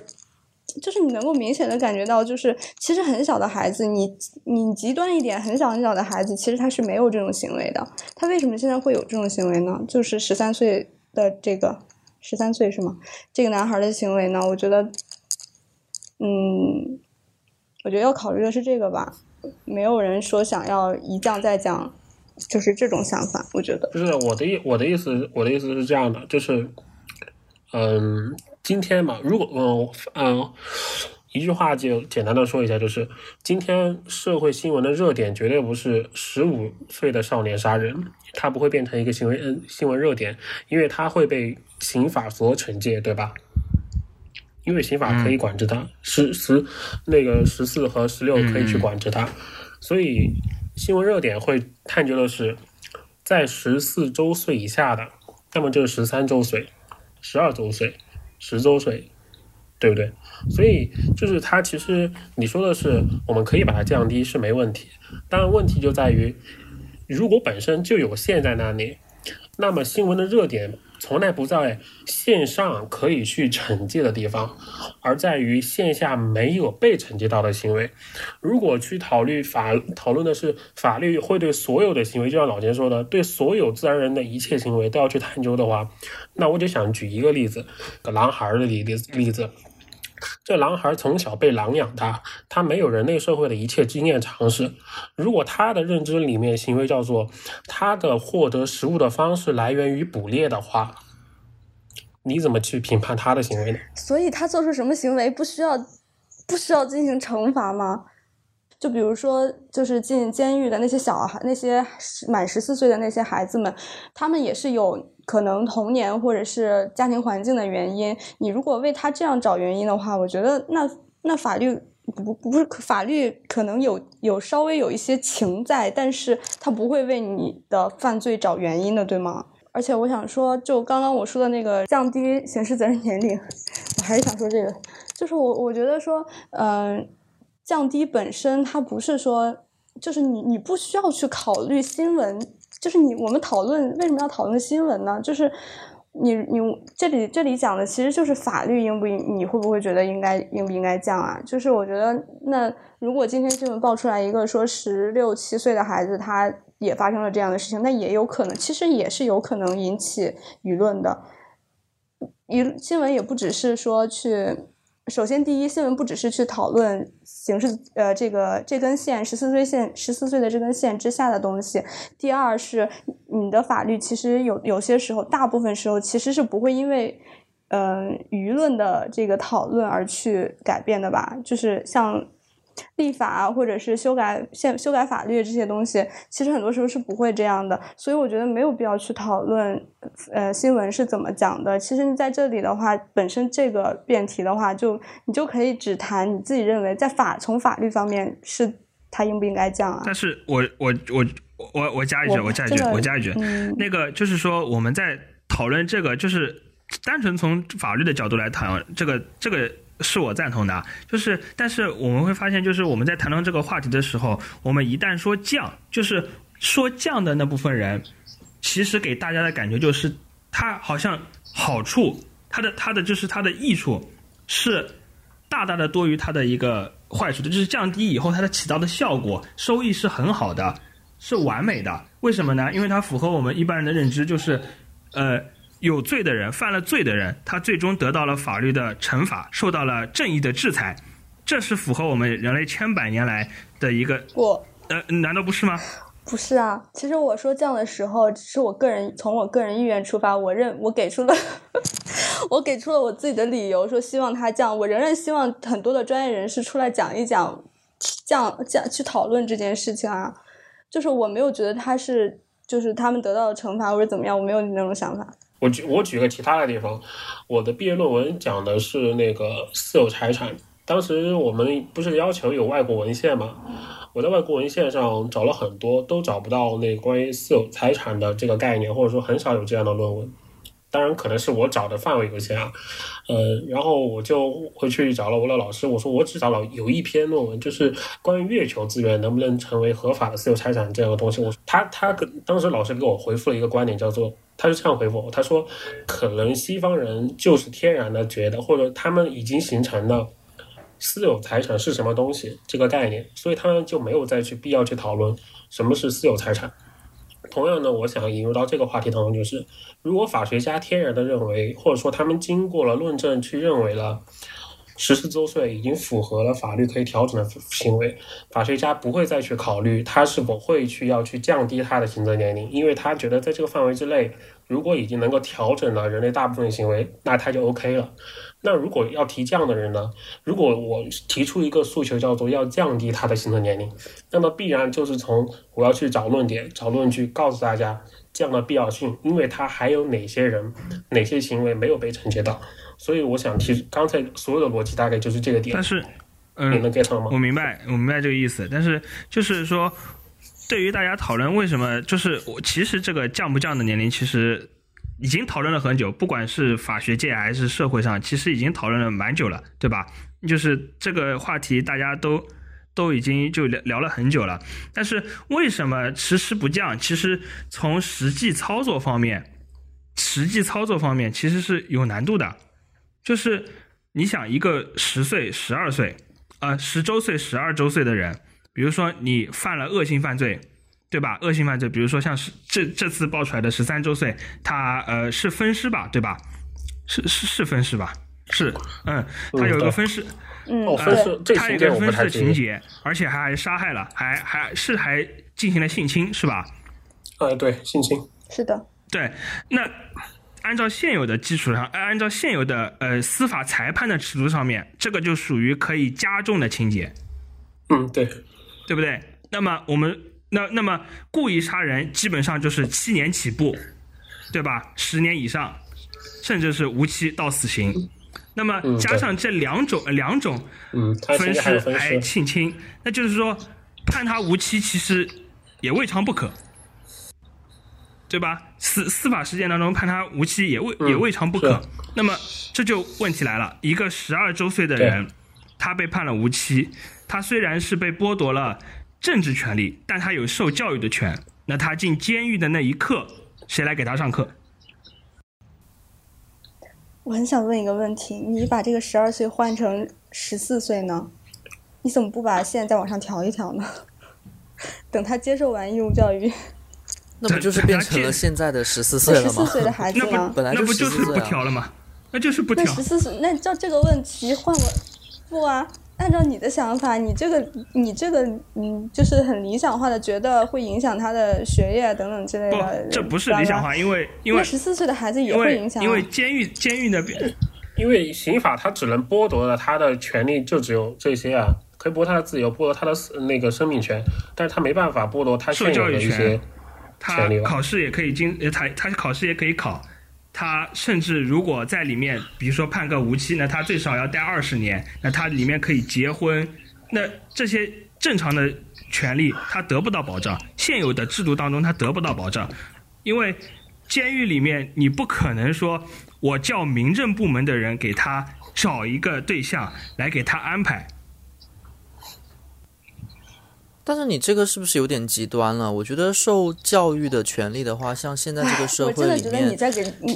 就是你能够明显的感觉到，就是其实很小的孩子，你你极端一点，很小很小的孩子，其实他是没有这种行为的。他为什么现在会有这种行为呢？就是十三岁的这个十三岁是吗？这个男孩的行为呢？我觉得，嗯，我觉得要考虑的是这个吧。没有人说想要一降再降。就是这种想法，我觉得。就是我的意，我的意思，我的意思是这样的，就是，嗯，今天嘛，如果嗯嗯，一句话就简单的说一下，就是今天社会新闻的热点绝对不是十五岁的少年杀人，他不会变成一个行为嗯新闻热点，因为他会被刑法所惩戒，对吧？因为刑法可以管制他，十十那个十四和十六可以去管制他，所以。新闻热点会探究的是，在十四周岁以下的，那么就是十三周岁、十二周岁、十周岁，对不对？所以就是它其实你说的是我们可以把它降低是没问题，但问题就在于，如果本身就有线在那里，那么新闻的热点从来不在线上可以去惩戒的地方，而在于线下没有被惩戒到的行为。如果去讨论法讨论的是法律会对所有的行为，就像老钱说的，对所有自然人的一切行为都要去探究的话，那我就想举一个例子，个狼孩的例例例子。这狼孩从小被狼养大，他没有人类社会的一切经验常识。如果他的认知里面行为叫做他的获得食物的方式来源于捕猎的话，你怎么去评判他的行为呢？所以他做出什么行为不需要不需要进行惩罚吗？就比如说，就是进监狱的那些小孩，那些满十四岁的那些孩子们，他们也是有可能童年或者是家庭环境的原因。你如果为他这样找原因的话，我觉得那那法律不不是法律可能有有稍微有一些情在，但是他不会为你的犯罪找原因的，对吗？而且我想说，就刚刚我说的那个降低刑事责任年龄，我还是想说这个，就是我我觉得说，嗯、降低本身它不是说，就是你你不需要去考虑新闻，就是你我们讨论为什么要讨论新闻呢？就是你你这里这里讲的其实就是法律应不应，你会不会觉得应该应不应该降啊？就是我觉得那如果今天新闻爆出来一个说十六七岁的孩子他也发生了这样的事情，那也有可能，其实也是有可能引起舆论的。舆新闻也不只是说去，首先第一，新闻不只是去讨论刑事呃这个这根线十四岁线十四岁的这根线之下的东西，第二是你的法律其实有有些时候，大部分时候其实是不会因为嗯、呃舆论的这个讨论而去改变的吧，就是像。立法啊，或者是修改现修改法律这些东西，其实很多时候是不会这样的，所以我觉得没有必要去讨论，呃，新闻是怎么讲的。其实你在这里的话，本身这个辩题的话，就你就可以只谈你自己认为在法从法律方面是它应不应该降啊。但是我我我我我加一句，我我加一句这，个我加一句，嗯那个就是说我们在讨论这个，就是单纯从法律的角度来谈这个这个。是我赞同的，就是，但是我们会发现，就是我们在谈论这个话题的时候，我们一旦说降，就是说降的那部分人，其实给大家的感觉就是，他好像好处，他的他的就是他的益处是大大的多于他的一个坏处的，就是降低以后它的起到的效果收益是很好的，是完美的。为什么呢？因为它符合我们一般人的认知，就是呃有罪的人犯了罪的人，他最终得到了法律的惩罚，受到了正义的制裁，这是符合我们人类千百年来的一个我呃，难道不是吗？不是啊，其实我说降的时候，只是我个人从我个人意愿出发，我认我给出了 我给出了我自己的理由，说希望他降。我仍然希望很多的专业人士出来讲一讲降降去讨论这件事情啊。就是我没有觉得他是就是他们得到的惩罚或者怎么样，我没有那种想法。我举我举个其他的地方，我的毕业论文讲的是那个私有财产。当时我们不是要求有外国文献吗？我在外国文献上找了很多，都找不到那关于私有财产的这个概念，或者说很少有这样的论文。当然，可能是我找的范围有限啊。呃，然后我就回去找了我的老师，我说我只找了有一篇论文，就是关于月球资源能不能成为合法的私有财产这样的东西。我他他跟当时老师给我回复了一个观点，叫做他是这样回复我，他说可能西方人就是天然的觉得，或者他们已经形成了私有财产是什么东西这个概念，所以他们就没有再去必要去讨论什么是私有财产。同样呢，我想引入到这个话题当中，就是如果法学家天然的认为，或者说他们经过了论证去认为了十四周岁已经符合了法律可以调整的行为，法学家不会再去考虑他是否会去要去降低他的刑责年龄，因为他觉得在这个范围之内，如果已经能够调整了人类大部分行为，那他就 OK 了。那如果要提降的人呢？如果我提出一个诉求叫做要降低他的刑责年龄，那么必然就是从我要去找论点、找论据，告诉大家这样的必要性，因为他还有哪些人、哪些行为没有被惩戒到。所以我想提刚才所有的逻辑大概就是这个点但，是，你嗯，能 get 了吗我？明白，我明白这个意思，但是就是说，对于大家讨论为什么，就是我其实这个降不降的年龄，其实已经讨论了很久，不管是法学界还是社会上，其实已经讨论了蛮久了，对吧？就是这个话题，大家都都已经就聊聊了很久了。但是为什么迟迟不降？其实从实际操作方面，实际操作方面其实是有难度的。就是你想一个十岁、十二岁，呃，十周岁、十二周岁的人，比如说你犯了恶性犯罪。对吧？恶性犯罪，比如说像是这这次爆出来的十三周岁，他呃是分尸吧？对吧？是是是分尸吧？是，嗯，他有一个分尸，嗯，哦，分对，尸这他有一个分尸的。情节，而且还杀害了，还还是还进行了性侵，是吧？呃，对，性侵。是的，对，那按照现有的基础上，呃按照现有的呃司法裁判的尺度上面，这个就属于可以加重的情节，嗯，对，对不对？那么我们那那么故意杀人基本上就是七年起步，对吧？十年以上，甚至是无期到死刑。那么加上这两种、呃两种分尸还。性侵，那就是说判他无期其实也未尝不可，对吧？司司法实践当中判他无期也未、嗯也未尝不可是。那么这就问题来了，一个十二周岁的人，他被判了无期，他虽然是被剥夺了政治权利，但他有受教育的权。那他进监狱的那一刻，谁来给他上课？我很想问一个问题：你把这个十二岁换成十四岁呢？你怎么不把线再往上调一调呢？等他接受完义务教育，那不就是变成了现在的十四岁十了吗？四岁的孩子那不了。本来就那不就是14岁不啊调了吗？那就是不调那十。四岁，那照这个问题换我不啊？按照你的想法，你这个你这个嗯，就是很理想化的，觉得会影响他的学业等等之类不的。，这不是理想化，因为因为那十四岁的孩子也会影响啊。因为监狱监狱那边因为刑法它只能剥夺了他的权利，就只有这些啊，可以剥夺他的自由，剥夺他的那个生命权，但是他没办法剥夺他现有的一些受教育权他考试也可以经呃他他考试也可以考，他甚至如果在里面，比如说判个无期，那他最少要待二十年，那他里面可以结婚，那这些正常的权利他得不到保障，现有的制度当中他得不到保障，因为监狱里面你不可能说我叫民政部门的人给他找一个对象来给他安排，但是你这个是不是有点极端了？我觉得受教育的权利的话，像现在这个社会里面，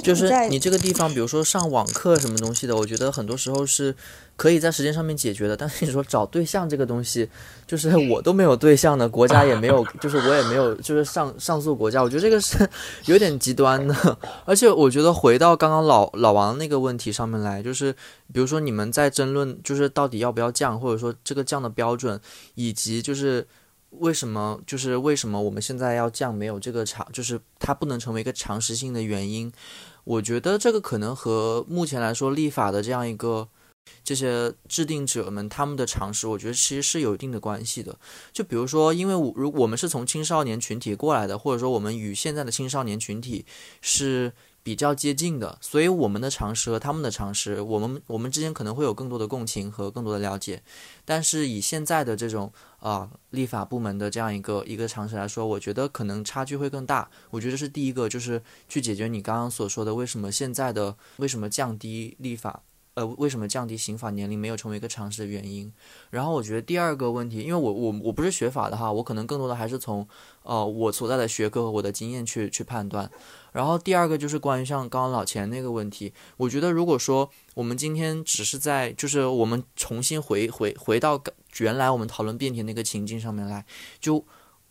就是你这个地方，比如说上网课什么东西的，我觉得很多时候是可以在时间上面解决的。但是你说找对象这个东西，就是 我都没有对象的，国家 也没有，就是我也没有，就是上上诉国家，我觉得这个是有点极端的。而且我觉得回到刚刚老老王那个问题上面来，就是比如说你们在争论，就是到底要不要降，或者说这个降的标准，以及就是。为什么就是为什么我们现在要降没有这个长，就是它不能成为一个常识性的原因？我觉得这个可能和目前来说立法的这样一个这些制定者们他们的常识，我觉得其实是有一定的关系的。就比如说，因为我如我们是从青少年群体过来的，或者说我们与现在的青少年群体是比较接近的，所以我们的常识和他们的常识，我们我们之间可能会有更多的共情和更多的了解。但是以现在的这种啊、立法部门的这样一个一个常识来说，我觉得可能差距会更大。我觉得是第一个，就是去解决你刚刚所说的为什么现在的为什么降低立法。呃，为什么降低刑法年龄没有成为一个常识的原因？然后我觉得第二个问题，因为我我我不是学法的哈，我可能更多的还是从呃我所在的学科和我的经验去去判断。然后第二个就是关于像刚刚老钱那个问题，我觉得如果说我们今天只是在就是我们重新回回回到原来我们讨论辩题那个情境上面来，就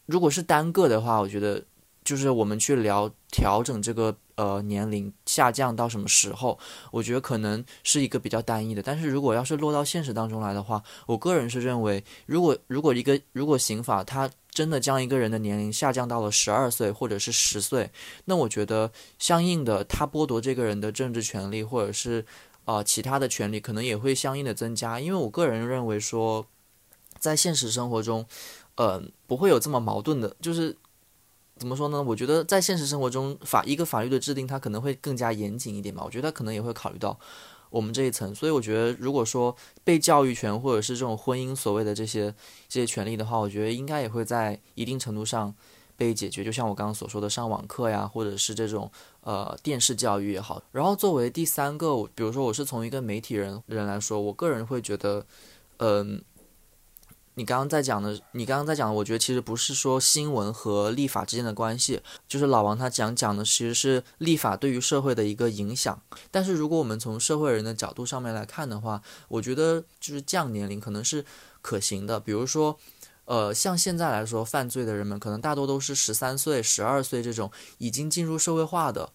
如果是单个的话，我觉得就是我们去聊调整这个呃年龄下降到什么时候，我觉得可能是一个比较单一的。但是如果要是落到现实当中来的话，我个人是认为，如果如果一个如果刑法它真的将一个人的年龄下降到了十二岁或者是十岁，那我觉得相应的他剥夺这个人的政治权利或者是呃其他的权利，可能也会相应的增加。因为我个人认为说，在现实生活中，呃，不会有这么矛盾的，就是。怎么说呢？我觉得在现实生活中，法一个法律的制定，它可能会更加严谨一点吧。我觉得它可能也会考虑到我们这一层，所以我觉得，如果说被教育权或者是这种婚姻所谓的这些这些权利的话，我觉得应该也会在一定程度上被解决，就像我刚刚所说的上网课呀，或者是这种呃电视教育也好。然后作为第三个，比如说我是从一个媒体人人来说，我个人会觉得，嗯、你刚刚在讲的，你刚刚在讲的，我觉得其实不是说新闻和立法之间的关系，就是老王他讲讲的其实是立法对于社会的一个影响。但是如果我们从社会人的角度上面来看的话，我觉得就是降年龄可能是可行的。比如说，呃，像现在来说，犯罪的人们可能大多都是十三岁、十二岁这种已经进入社会化的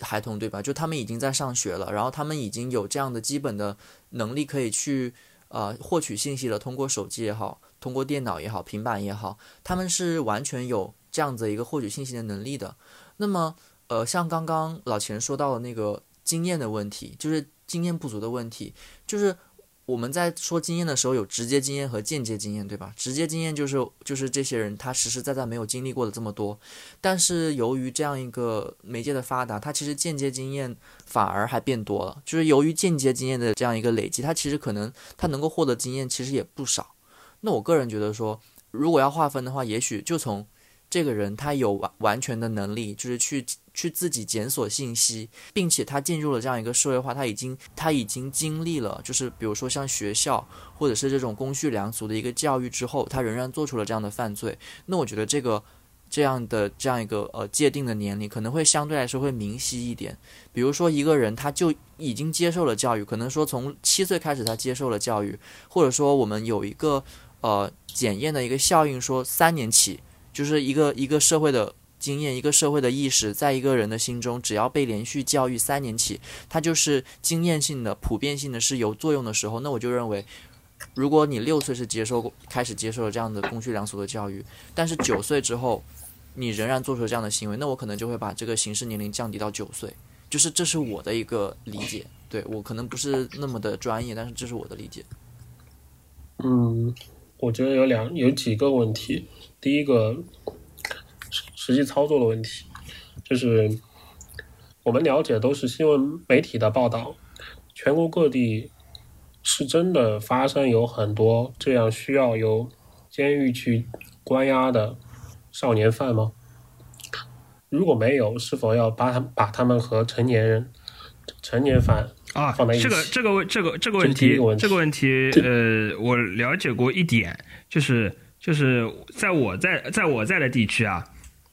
孩童，对吧？就他们已经在上学了，然后他们已经有这样的基本的能力可以去呃获取信息的，通过手机也好，通过电脑也好，平板也好，他们是完全有这样子一个获取信息的能力的。那么，呃，像刚刚老钱说到的那个经验的问题，就是经验不足的问题，就是我们在说经验的时候，有直接经验和间接经验，对吧？直接经验就是就是这些人他实实在在没有经历过的这么多，但是由于这样一个媒介的发达，他其实间接经验反而还变多了。就是由于间接经验的这样一个累积，他其实可能他能够获得经验其实也不少。那我个人觉得说，如果要划分的话，也许就从这个人他有完完全的能力，就是去去自己检索信息，并且他进入了这样一个社会化，他已经他已经经历了，就是比如说像学校或者是这种公序良俗的一个教育之后，他仍然做出了这样的犯罪，那我觉得这个这样的这样一个呃界定的年龄可能会相对来说会明晰一点。比如说一个人他就已经接受了教育，可能说从七岁开始他接受了教育，或者说我们有一个呃检验的一个效应，说三年起就是一个一个社会的经验，一个社会的意识，在一个人的心中，只要被连续教育三年起，它就是经验性的、普遍性的是有作用的时候，那我就认为。如果你六岁是接受开始接受了这样的公序良俗的教育，但是九岁之后，你仍然做出了这样的行为，那我可能就会把这个刑事年龄降低到九岁，就是这是我的一个理解，对我可能不是那么的专业，但是这是我的理解。嗯，我觉得有两有几个问题。第一个，实实际操作的问题，就是我们了解都是新闻媒体的报道，全国各地是真的发生有很多这样需要由监狱去关押的少年犯吗？如果没有，是否要把他把他们和成年人、成年犯啊放在一，起这个这个问这个这个问，题这个问题，呃，我了解过一点，就是就是在我在在我在的地区啊，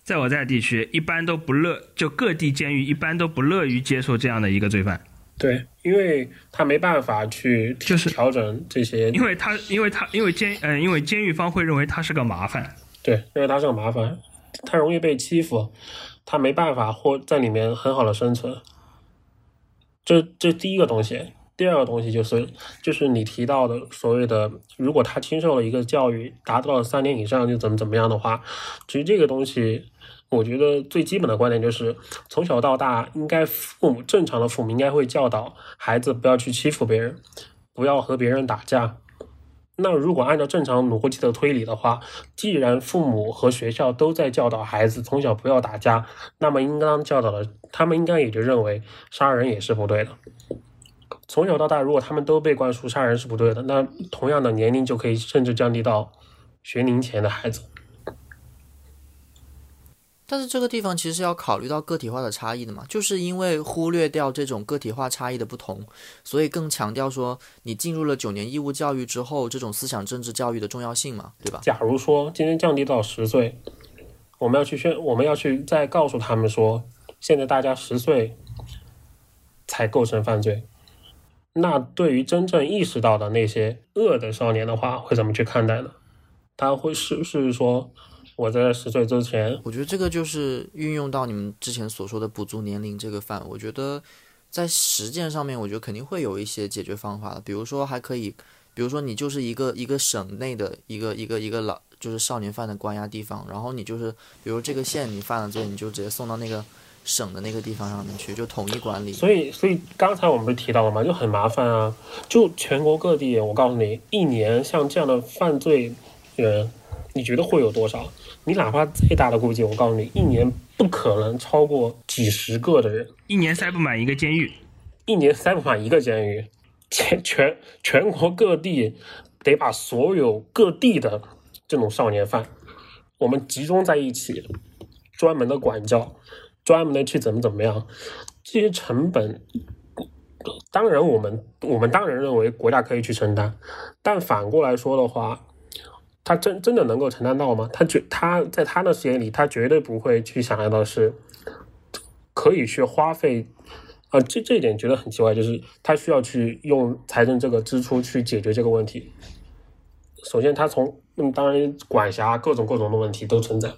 在我在的地区，一般都不乐，就各地监狱一般都不乐于接受这样的一个罪犯，对，因为他没办法去就是调整这些因为他因为他因为监呃因为监狱方会认为他是个麻烦，对，认为他是个麻烦，他容易被欺负，他没办法或在里面很好的生存。这这第一个东西，第二个东西就是就是你提到的所谓的，如果他接受了一个教育，达到了三年以上就怎么怎么样的话，其实这个东西。我觉得最基本的观点就是，从小到大，应该父母正常的父母应该会教导孩子不要去欺负别人，不要和别人打架，那如果按照正常逻辑的推理的话，既然父母和学校都在教导孩子从小不要打架，那么应当教导的，他们应该也就认为杀人也是不对的。从小到大，如果他们都被灌输杀人是不对的，那同样的年龄就可以甚至降低到学龄前的孩子。但是这个地方其实要考虑到个体化的差异的嘛，就是因为忽略掉这种个体化差异的不同，所以更强调说你进入了九年义务教育之后，这种思想政治教育的重要性嘛，对吧？假如说今天降低到十岁，我们要去宣，我们要去再告诉他们说，现在大家十岁才构成犯罪。那对于真正意识到的那些恶的少年的话，会怎么去看待呢？他会是不是说我在十岁之前，我觉得这个就是运用到你们之前所说的补足年龄这个范，我觉得在实践上面，我觉得肯定会有一些解决方法的。比如说，还可以，比如说你就是一个一个省内的一个一个一个老就是少年犯的关押地方，然后你就是比如这个县你犯了罪，你就直接送到那个省的那个地方上面去，就统一管理。所以，所以刚才我们不是提到了吗？就很麻烦啊！就全国各地，我告诉你，一年像这样的犯罪人，你觉得会有多少？你哪怕再大的估计，我告诉你，一年不可能超过几十个的人，一年塞不满一个监狱。一年塞不满一个监狱，全全全国各地得把所有各地的这种少年犯我们集中在一起，专门的管教，专门的去怎么怎么样，这些成本，当然我们我们当然认为国家可以去承担，但反过来说的话，他真真的能够承担到吗？他绝他在他的视野里，他绝对不会去想象到是可以去花费。啊，这这一点觉得很奇怪，就是他需要去用财政这个支出去解决这个问题。首先，他从嗯，当然管辖各种各种的问题都存在，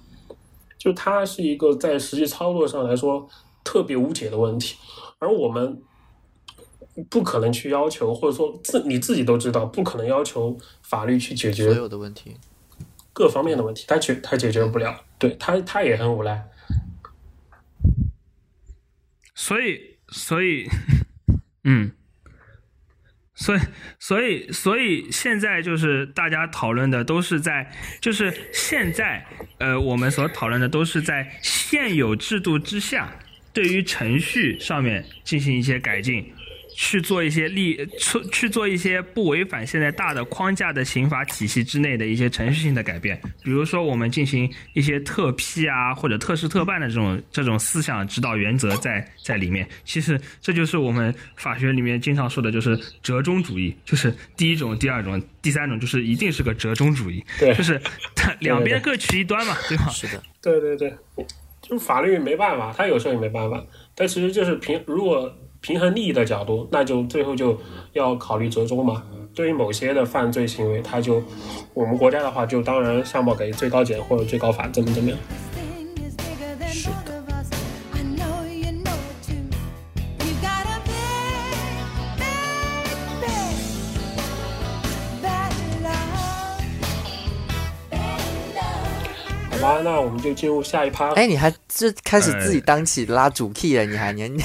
就它是一个在实际操作上来说特别无解的问题，而我们不可能去要求，或者说自你自己都知道，不可能要求法律去解决所决有的问题。各方面的问题，他解他解决不了，对他他也很无奈。所以，所以，嗯，所以，所以，所以现在就是大家讨论的都是在，就是现在，呃，我们所讨论的都是在现有制度之下，对于程序上面进行一些改进。去做一些立去去做一些不违反现在大的框架的刑法体系之内的一些程序性的改变，比如说我们进行一些特批啊或者特事特办的这种这种思想指导原则在在里面。其实这就是我们法学里面经常说的，就是折中主义，就是第一种、第二种、第三种，就是一定是个折中主义，对就是 它两边各取一端嘛，对吧？是的，对对对，就是法律没办法，他有时候也没办法。但其实就是平，如果平衡利益的角度，那就最后就要考虑折中嘛。对于某些的犯罪行为，他就我们国家的话，就当然上报给最高检或者最高法，怎么怎么样。是的。好吧，那我们就进入下一趴。哎，你还这开始自己当起拉主 key 了，你还你你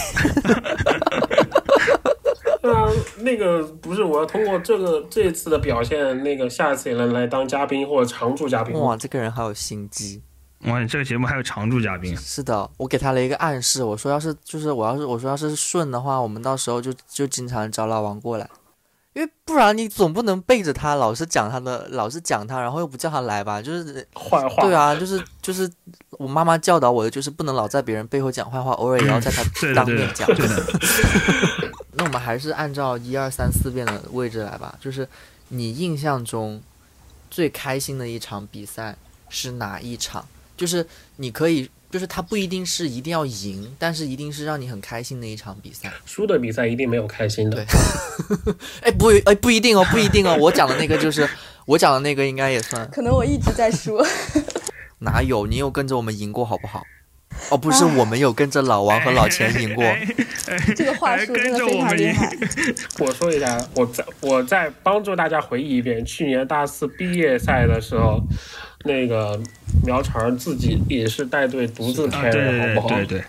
那那个不是我要通过这个这次的表现，那个下次也能来当嘉宾或者常驻嘉宾。哇，这个人好有心机。哇，这个节目还有常驻嘉宾，是的，我给他了一个暗示，我说要是就是我要是我说要是顺的话，我们到时候就就经常找老王过来，因为不然你总不能背着他老是讲他的，老是讲他，然后又不叫他来吧？就是坏话，对啊，就是就是我妈妈教导我的，就是不能老在别人背后讲坏话，偶尔也要在他 当面讲。还是按照一二三四遍的位置来吧。就是你印象中最开心的一场比赛是哪一场？就是你可以，就是它不一定是一定要赢，但是一定是让你很开心的一场比赛。输的比赛一定没有开心的对。哎，不，哎，不一定哦，不一定哦。我讲的那个就是我讲的那个，应该也算。可能我一直在输。哪有？你有跟着我们赢过，好不好？哦，不是，我们有跟着老王和老钱赢过。这个话术真跟的非着我们赢常厉害。我说一下，我再我再帮助大家回忆一遍，去年大四毕业赛的时候，那个苗成自己也是带队独自啊，开对的，好不好？对对对，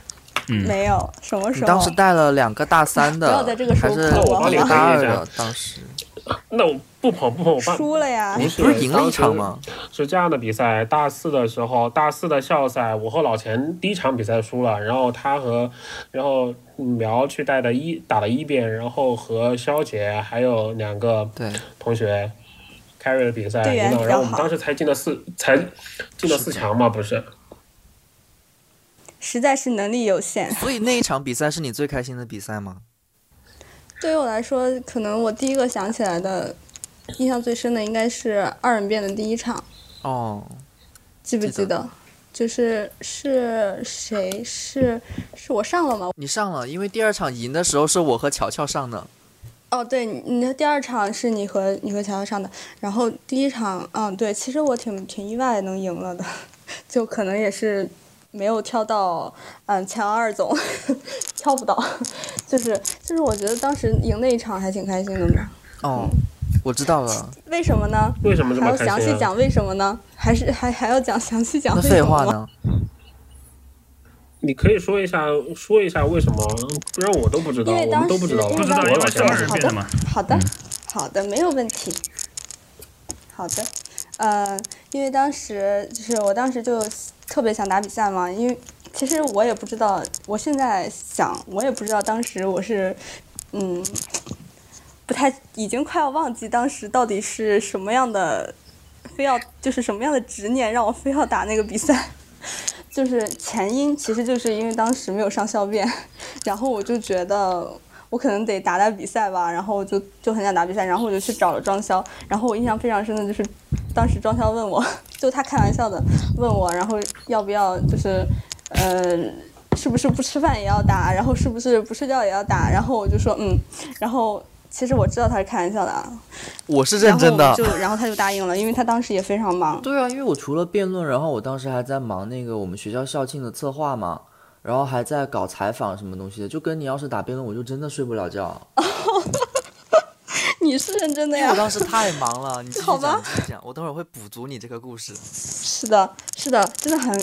嗯，没有，什么时候？你当时带了两个大三的，不要在这个时候还是大二的？当时 那我不捧不捧，我办输了呀。不是赢了一场吗？是这样的比赛，大四的时候，大四的校赛，我和老钱第一场比赛输了，然后他和，然后苗去带的一打了一遍，然后和肖杰还有两个对，同学 carry 的比赛然后我们当时才进了四，才进了四强嘛，不是？实在是能力有限。所以那一场比赛是你最开心的比赛吗？对于我来说，可能我第一个想起来的、印象最深的应该是二人变的第一场，哦，记不记得？就是是谁？是是我上了吗？你上了，因为第二场赢的时候是我和乔乔上的。哦，对，你你的第二场是你和你和乔乔上的，然后第一场，嗯，对，其实我挺挺意外能赢了的，就可能也是没有挑到，嗯，前二总，挑不到，就是就是我觉得当时赢那一场还挺开心的嘛。哦，我知道了。为什么呢？为什么这还要么开心啊？详细讲为什么呢？还是还还要讲详细讲为什么吗？废话呢？你可以说一下，说一下为什么？不然我都不知道，我因为当时们都不知道。因不知道，为当时因为是二人好的辩的嘛，好的，好的，没有问题。好的，呃，因为当时就是我当时就特别想打比赛嘛，因为其实我也不知道，我现在想我也不知道当时我是，嗯，不太已经快要忘记当时到底是什么样的非要就是什么样的执念让我非要打那个比赛？就是前因其实就是因为当时没有上校辩，然后我就觉得我可能得打打比赛吧，然后我就就很想打比赛，然后我就去找了庄潇，然后我印象非常深的就是当时庄潇问我，就他开玩笑的问我，然后要不要就是呃。是不是不吃饭也要打？然后是不是不睡觉也要打？然后我就说嗯，然后其实我知道他是开玩笑的啊，我是认真的然后。就然后他就答应了，因为他当时也非常忙。对啊，因为我除了辩论，然后我当时还在忙那个我们学校校庆的策划嘛，然后还在搞采访什么东西的，就跟你要是打辩论，我就真的睡不了觉。你是认真的呀因为我？当时太忙了，你继续好吧讲，继续讲，我等会儿会补足你这个故事。是的，是的，真的很，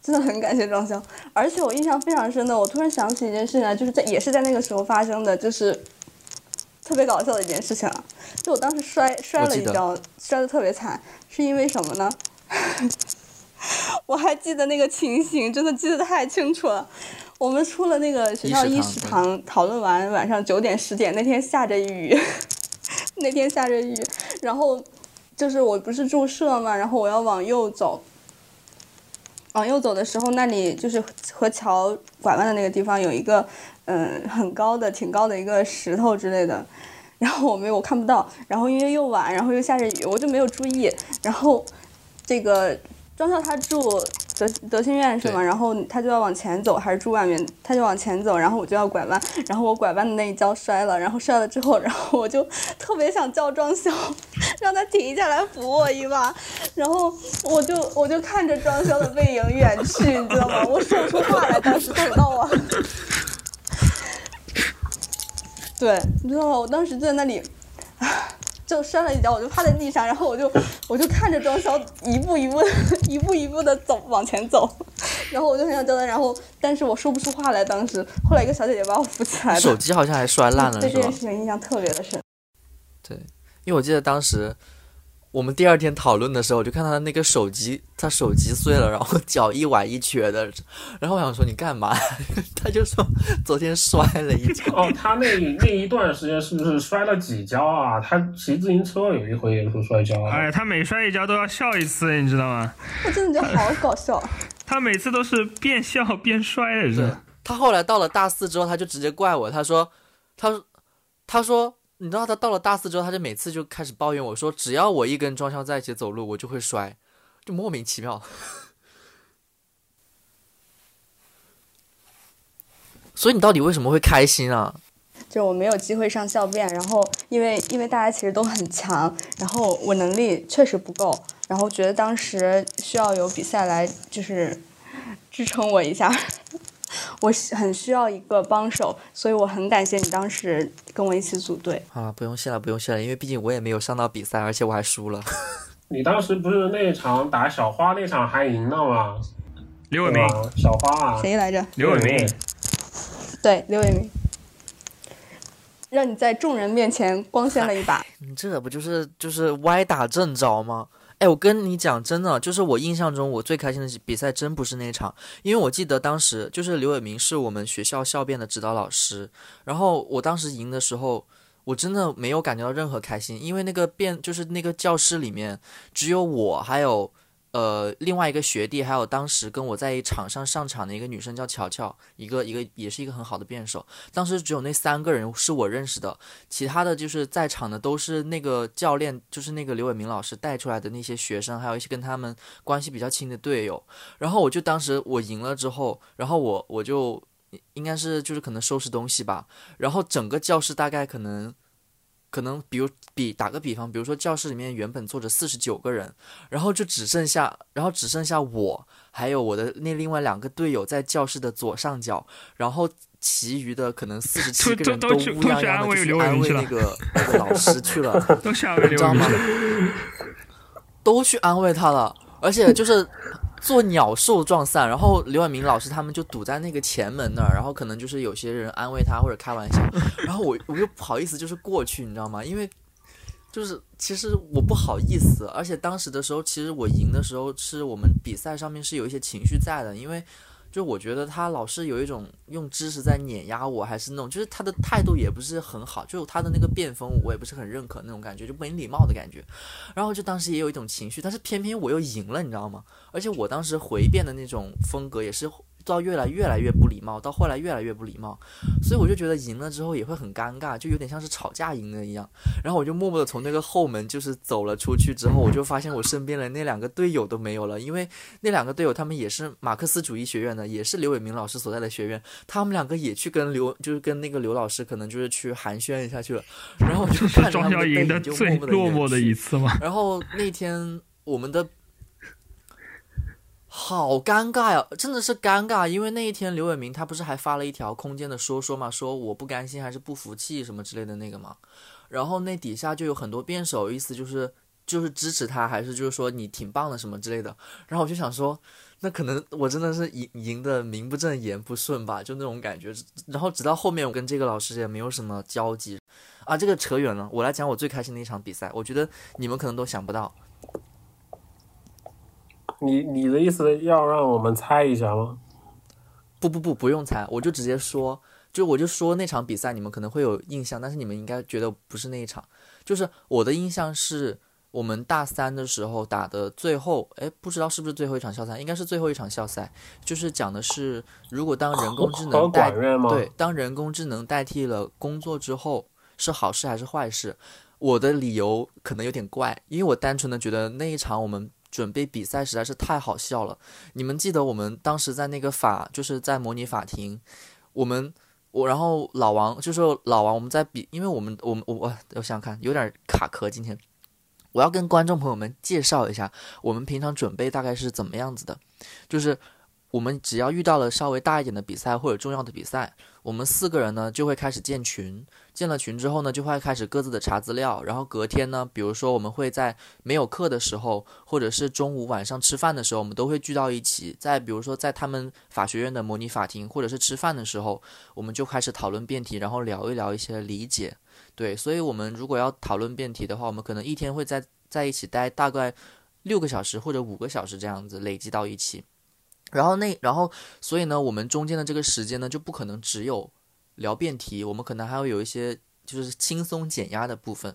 真的很感谢庄潇。而且我印象非常深的，我突然想起一件事情来，就是在也是在那个时候发生的，就是特别搞笑的一件事情啊。就我当时摔摔了一跤，摔得特别惨，是因为什么呢？我还记得那个情形，真的记得太清楚了。我们出了那个学校议事议事堂堂，讨论完晚上九点十点，那天下着雨，那天下着雨，然后就是我不是住社嘛，然后我要往右走，往右走的时候，那里就是和桥拐弯的那个地方有一个嗯很高的、挺高的一个石头之类的，然后我没有我看不到，然后因为又晚，然后又下着雨，我就没有注意，然后这个庄校他住德德庆院是吗？然后他就要往前走，还是住外面？他就往前走，然后我就要拐弯，然后我拐弯的那一跤摔了，然后摔了之后，然后我就特别想叫庄潇，让他停下来扶我一把，然后我就我就看着庄潇的背影远去，你知道吗？我说不出话来，当时疼到我。对，你知道吗？我当时就在那里，就摔了一跤，我就趴在地上，然后我就 我就看着庄潇一步一步一步一步的走往前走，然后我就很想叫他，然后但是我说不出话来。当时后来一个小姐姐把我扶起来，手机好像还摔烂了，对这件？事情印象特别的深。对，因为我记得当时我们第二天讨论的时候，我就看他那个手机，他手机碎了，然后脚一崴一瘸的，然后我想说你干嘛？他就说昨天摔了一跤。哦，他那那一段时间是不是摔了几跤啊？他骑自行车有一回也是摔跤啊。哎，他每摔一跤都要笑一次，你知道吗？我真的觉得好搞笑。他每次都是边笑边摔的，是？他后来到了大四之后，他就直接怪我，他说，他，他说，你知道他到了大四之后，他就每次就开始抱怨我说，只要我一跟庄潇在一起走路，我就会摔，就莫名其妙。所以你到底为什么会开心啊？就我没有机会上校辩，然后因为因为大家其实都很强，然后我能力确实不够，然后觉得当时需要有比赛来就是支撑我一下，我是很需要一个帮手，所以我很感谢你当时跟我一起组队。好了，不用谢了，不用谢了，因为毕竟我也没有上到比赛，而且我还输了。你当时不是那场打小花那场还赢了吗？刘伟明，小花啊，谁来着？刘伟明，对，刘伟明，让你在众人面前光鲜了一把。你这不就是就是歪打正着吗？哎，我跟你讲，真的，就是我印象中我最开心的比赛，真不是那场，因为我记得当时就是刘伟明是我们学校校辩的指导老师，然后我当时赢的时候，我真的没有感觉到任何开心，因为那个辩就是那个教室里面只有我还有呃另外一个学弟，还有当时跟我在场上上场的一个女生叫乔乔，一个一个也是一个很好的辩手，当时只有那三个人是我认识的，其他的就是在场的都是那个教练，就是那个刘伟明老师带出来的那些学生，还有一些跟他们关系比较亲的队友。然后我就当时我赢了之后，然后我我就应该是就是可能收拾东西吧，然后整个教室大概可能。可能比如比打个比方，比如说教室里面原本坐着四十九个人，然后就只剩下，然后只剩下我还有我的那另外两个队友在教室的左上角，然后其余的可能四十七个人都乌泱泱的去安慰那个那个老师去了，都去安慰刘知道吗？都去安慰他了，而且就是做鸟兽撞散。然后刘婉明老师他们就堵在那个前门那儿，然后可能就是有些人安慰他或者开玩笑，然后我我又不好意思就是过去，你知道吗？因为就是其实我不好意思，而且当时的时候，其实我赢的时候是我们比赛上面是有一些情绪在的，因为就我觉得他老是有一种用知识在碾压我，还是那种就是他的态度也不是很好，就他的那个辩风我也不是很认可那种感觉，就没礼貌的感觉。然后就当时也有一种情绪，但是偏偏我又赢了，你知道吗？而且我当时回辩的那种风格也是到越来越来越不礼貌，到后来越来越不礼貌，所以我就觉得赢了之后也会很尴尬，就有点像是吵架赢了一样。然后我就默默的从那个后门就是走了出去之后，我就发现我身边的那两个队友都没有了，因为那两个队友他们也是马克思主义学院的，也是刘伟明老师所在的学院，他们两个也去跟刘就是跟那个刘老师可能就是去寒暄一下去了。然后我就是看着他们 就最默默的落寞的一次吗？然后那天我们的好尴尬呀，真的是尴尬，因为那一天刘伟明他不是还发了一条空间的说说嘛，说我不甘心还是不服气什么之类的那个嘛，然后那底下就有很多辩手，意思就是就是支持他，还是就是说你挺棒的什么之类的，然后我就想说。那可能我真的是赢赢的名不正言不顺吧，就那种感觉。然后直到后面我跟这个老师也没有什么交集，啊，这个扯远了。我来讲我最开心的一场比赛，我觉得你们可能都想不到。你你的意思要让我们猜一下吗？不不不，不用猜，我就直接说，就我就说那场比赛你们可能会有印象，但是你们应该觉得不是那一场。就是我的印象是我们大三的时候打的最后，哎，不知道是不是最后一场校赛，应该是最后一场校赛，就是讲的是如果当人工智能代？对，当人工智能代替了工作之后，是好事还是坏事？我的理由可能有点怪，因为我单纯的觉得那一场我们准备比赛实在是太好笑了。你们记得我们当时在那个法，就是在模拟法庭，我们我然后老王就说老王我们在比，因为我们我们我我我想想看有点卡壳今天。我要跟观众朋友们介绍一下，我们平常准备大概是怎么样子的，就是我们只要遇到了稍微大一点的比赛或者重要的比赛，我们四个人呢就会开始建群，建了群之后呢就会开始各自的查资料，然后隔天呢，比如说我们会在没有课的时候，或者是中午晚上吃饭的时候，我们都会聚到一起，在比如说在他们法学院的模拟法庭，或者是吃饭的时候，我们就开始讨论辩题，然后聊一聊一些理解。对，所以我们如果要讨论辩题的话，我们可能一天会在在一起待大概六个小时或者五个小时这样子累积到一起。然后那然后所以呢，我们中间的这个时间呢，就不可能只有聊辩题，我们可能还会有一些就是轻松减压的部分。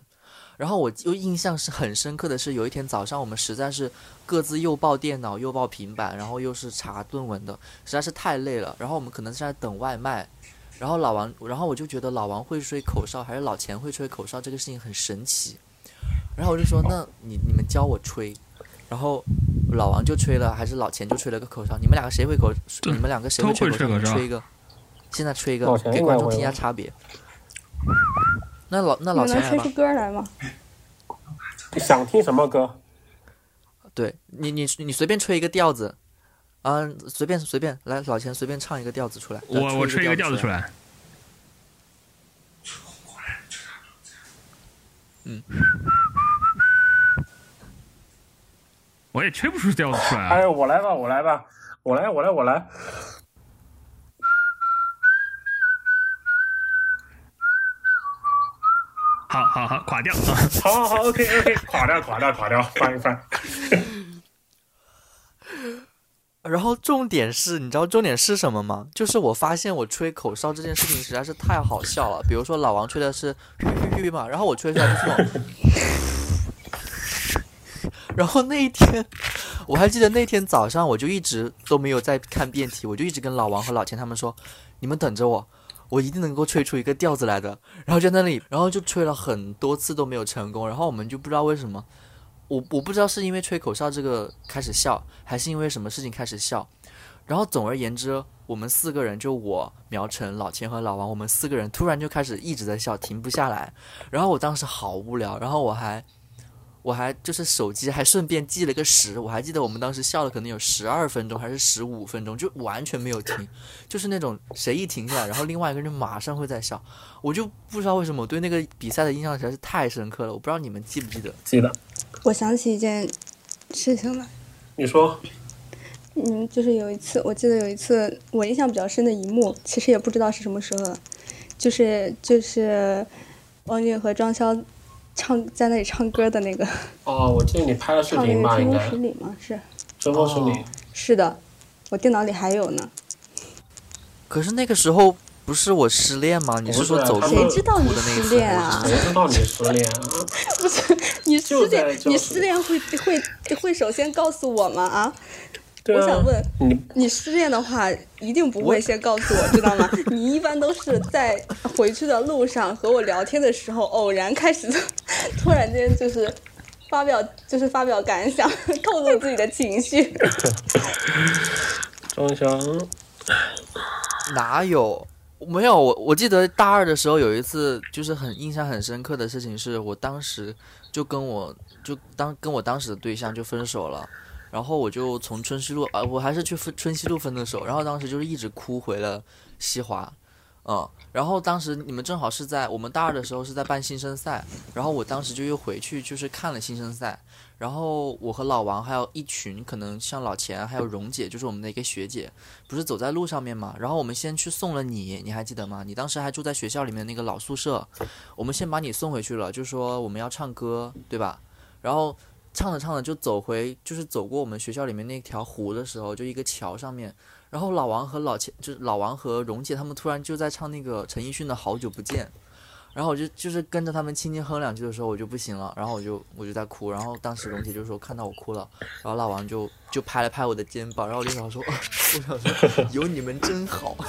然后我又印象是很深刻的是，有一天早上我们实在是各自又抱电脑又抱平板，然后又是查论文的，实在是太累了。然后我们可能是在等外卖，然后老王，然后我就觉得老王会吹口哨还是老钱会吹口哨这个事情很神奇。然后我就说，那你你们教我吹，然后老王就吹了，还是老钱就吹了个口哨？你们两个谁会口？你们两个谁？会吹口哨吹一个，现在吹一个给观众听一下差别。那老那你老钱来吧们能吹出，歌来吗？想听什么歌？对你你你随便吹一个调子，啊，随便随便来，老钱随便唱一个调子出来。来我我吹一个调子出来。来。嗯，我也吹不出调子出来啊。哎，我来吧，我来吧，我来，我来，我来。好好好，垮掉啊！好好好，OK OK，垮掉，垮掉，垮掉，翻一翻。然后重点是，你知道重点是什么吗？就是我发现我吹口哨这件事情实在是太好笑了。比如说老王吹的是吁吁吁嘛，然后我吹出来就是那种。然后那一天，我还记得那天早上，我就一直都没有在看辩题，我就一直跟老王和老钱他们说：“你们等着我，我一定能够吹出一个调子来的。”然后就在那里，然后就吹了很多次都没有成功，然后我们就不知道为什么，我我不知道是因为吹口哨这个开始笑，还是因为什么事情开始笑。然后总而言之，我们四个人就我、苗晨、老钱和老王，我们四个人突然就开始一直在笑，停不下来。然后我当时好无聊，然后我还我还就是手机还顺便记了个时，我还记得我们当时笑了可能有十二分钟还是十五分钟，就完全没有停，就是那种谁一停下来，然后另外一个人马上会在笑。我就不知道为什么我对那个比赛的印象实在是太深刻了，我不知道你们记不记得。记得，我想起一件事情来，你说。嗯，就是有一次，我记得有一次我印象比较深的一幕，其实也不知道是什么时候了，就是就是王俊和庄潇唱在那里唱歌的那个，哦，我记得你拍了视频吧？应该个真空十里吗？是春风十里。哦是的，我电脑里还有呢。可是那个时候不是我失恋吗？你是说走谁知道你失恋啊谁知道你失恋啊？不是你失恋，你失恋会会会首先告诉我吗？啊，对啊，我想问你你失恋的话，一定不会先告诉我，知道吗？你一般都是在回去的路上和我聊天的时候，偶然开始，突然间就是发表，就是发表感想，透露自己的情绪。张翔，哪有？没有，我我记得大二的时候有一次，就是很印象很深刻的事情，是我当时就跟我就当跟我当时的对象就分手了，然后我就从春熙路啊、我还是去分春熙路分的手，然后当时就是一直哭回了西华，嗯，然后当时你们正好是在我们大二的时候是在办新生赛，然后我当时就又回去就是看了新生赛，然后我和老王还有一群可能像老钱还有蓉姐，就是我们的一个学姐，不是走在路上面嘛，然后我们先去送了你，你还记得吗？你当时还住在学校里面那个老宿舍，我们先把你送回去了，就说我们要唱歌，对吧？然后唱着唱着就走回，就是走过我们学校里面那条湖的时候，就一个桥上面，然后老王和老钱，就是老王和蓉姐他们突然就在唱那个陈奕迅的《好久不见》。然后我就就是跟着他们轻轻哼两句的时候，我就不行了，然后我就我就在哭，然后当时蓉姐就说看到我哭了，然后老王就就拍了拍我的肩膀，然后我就想说，我想说 有你们真好。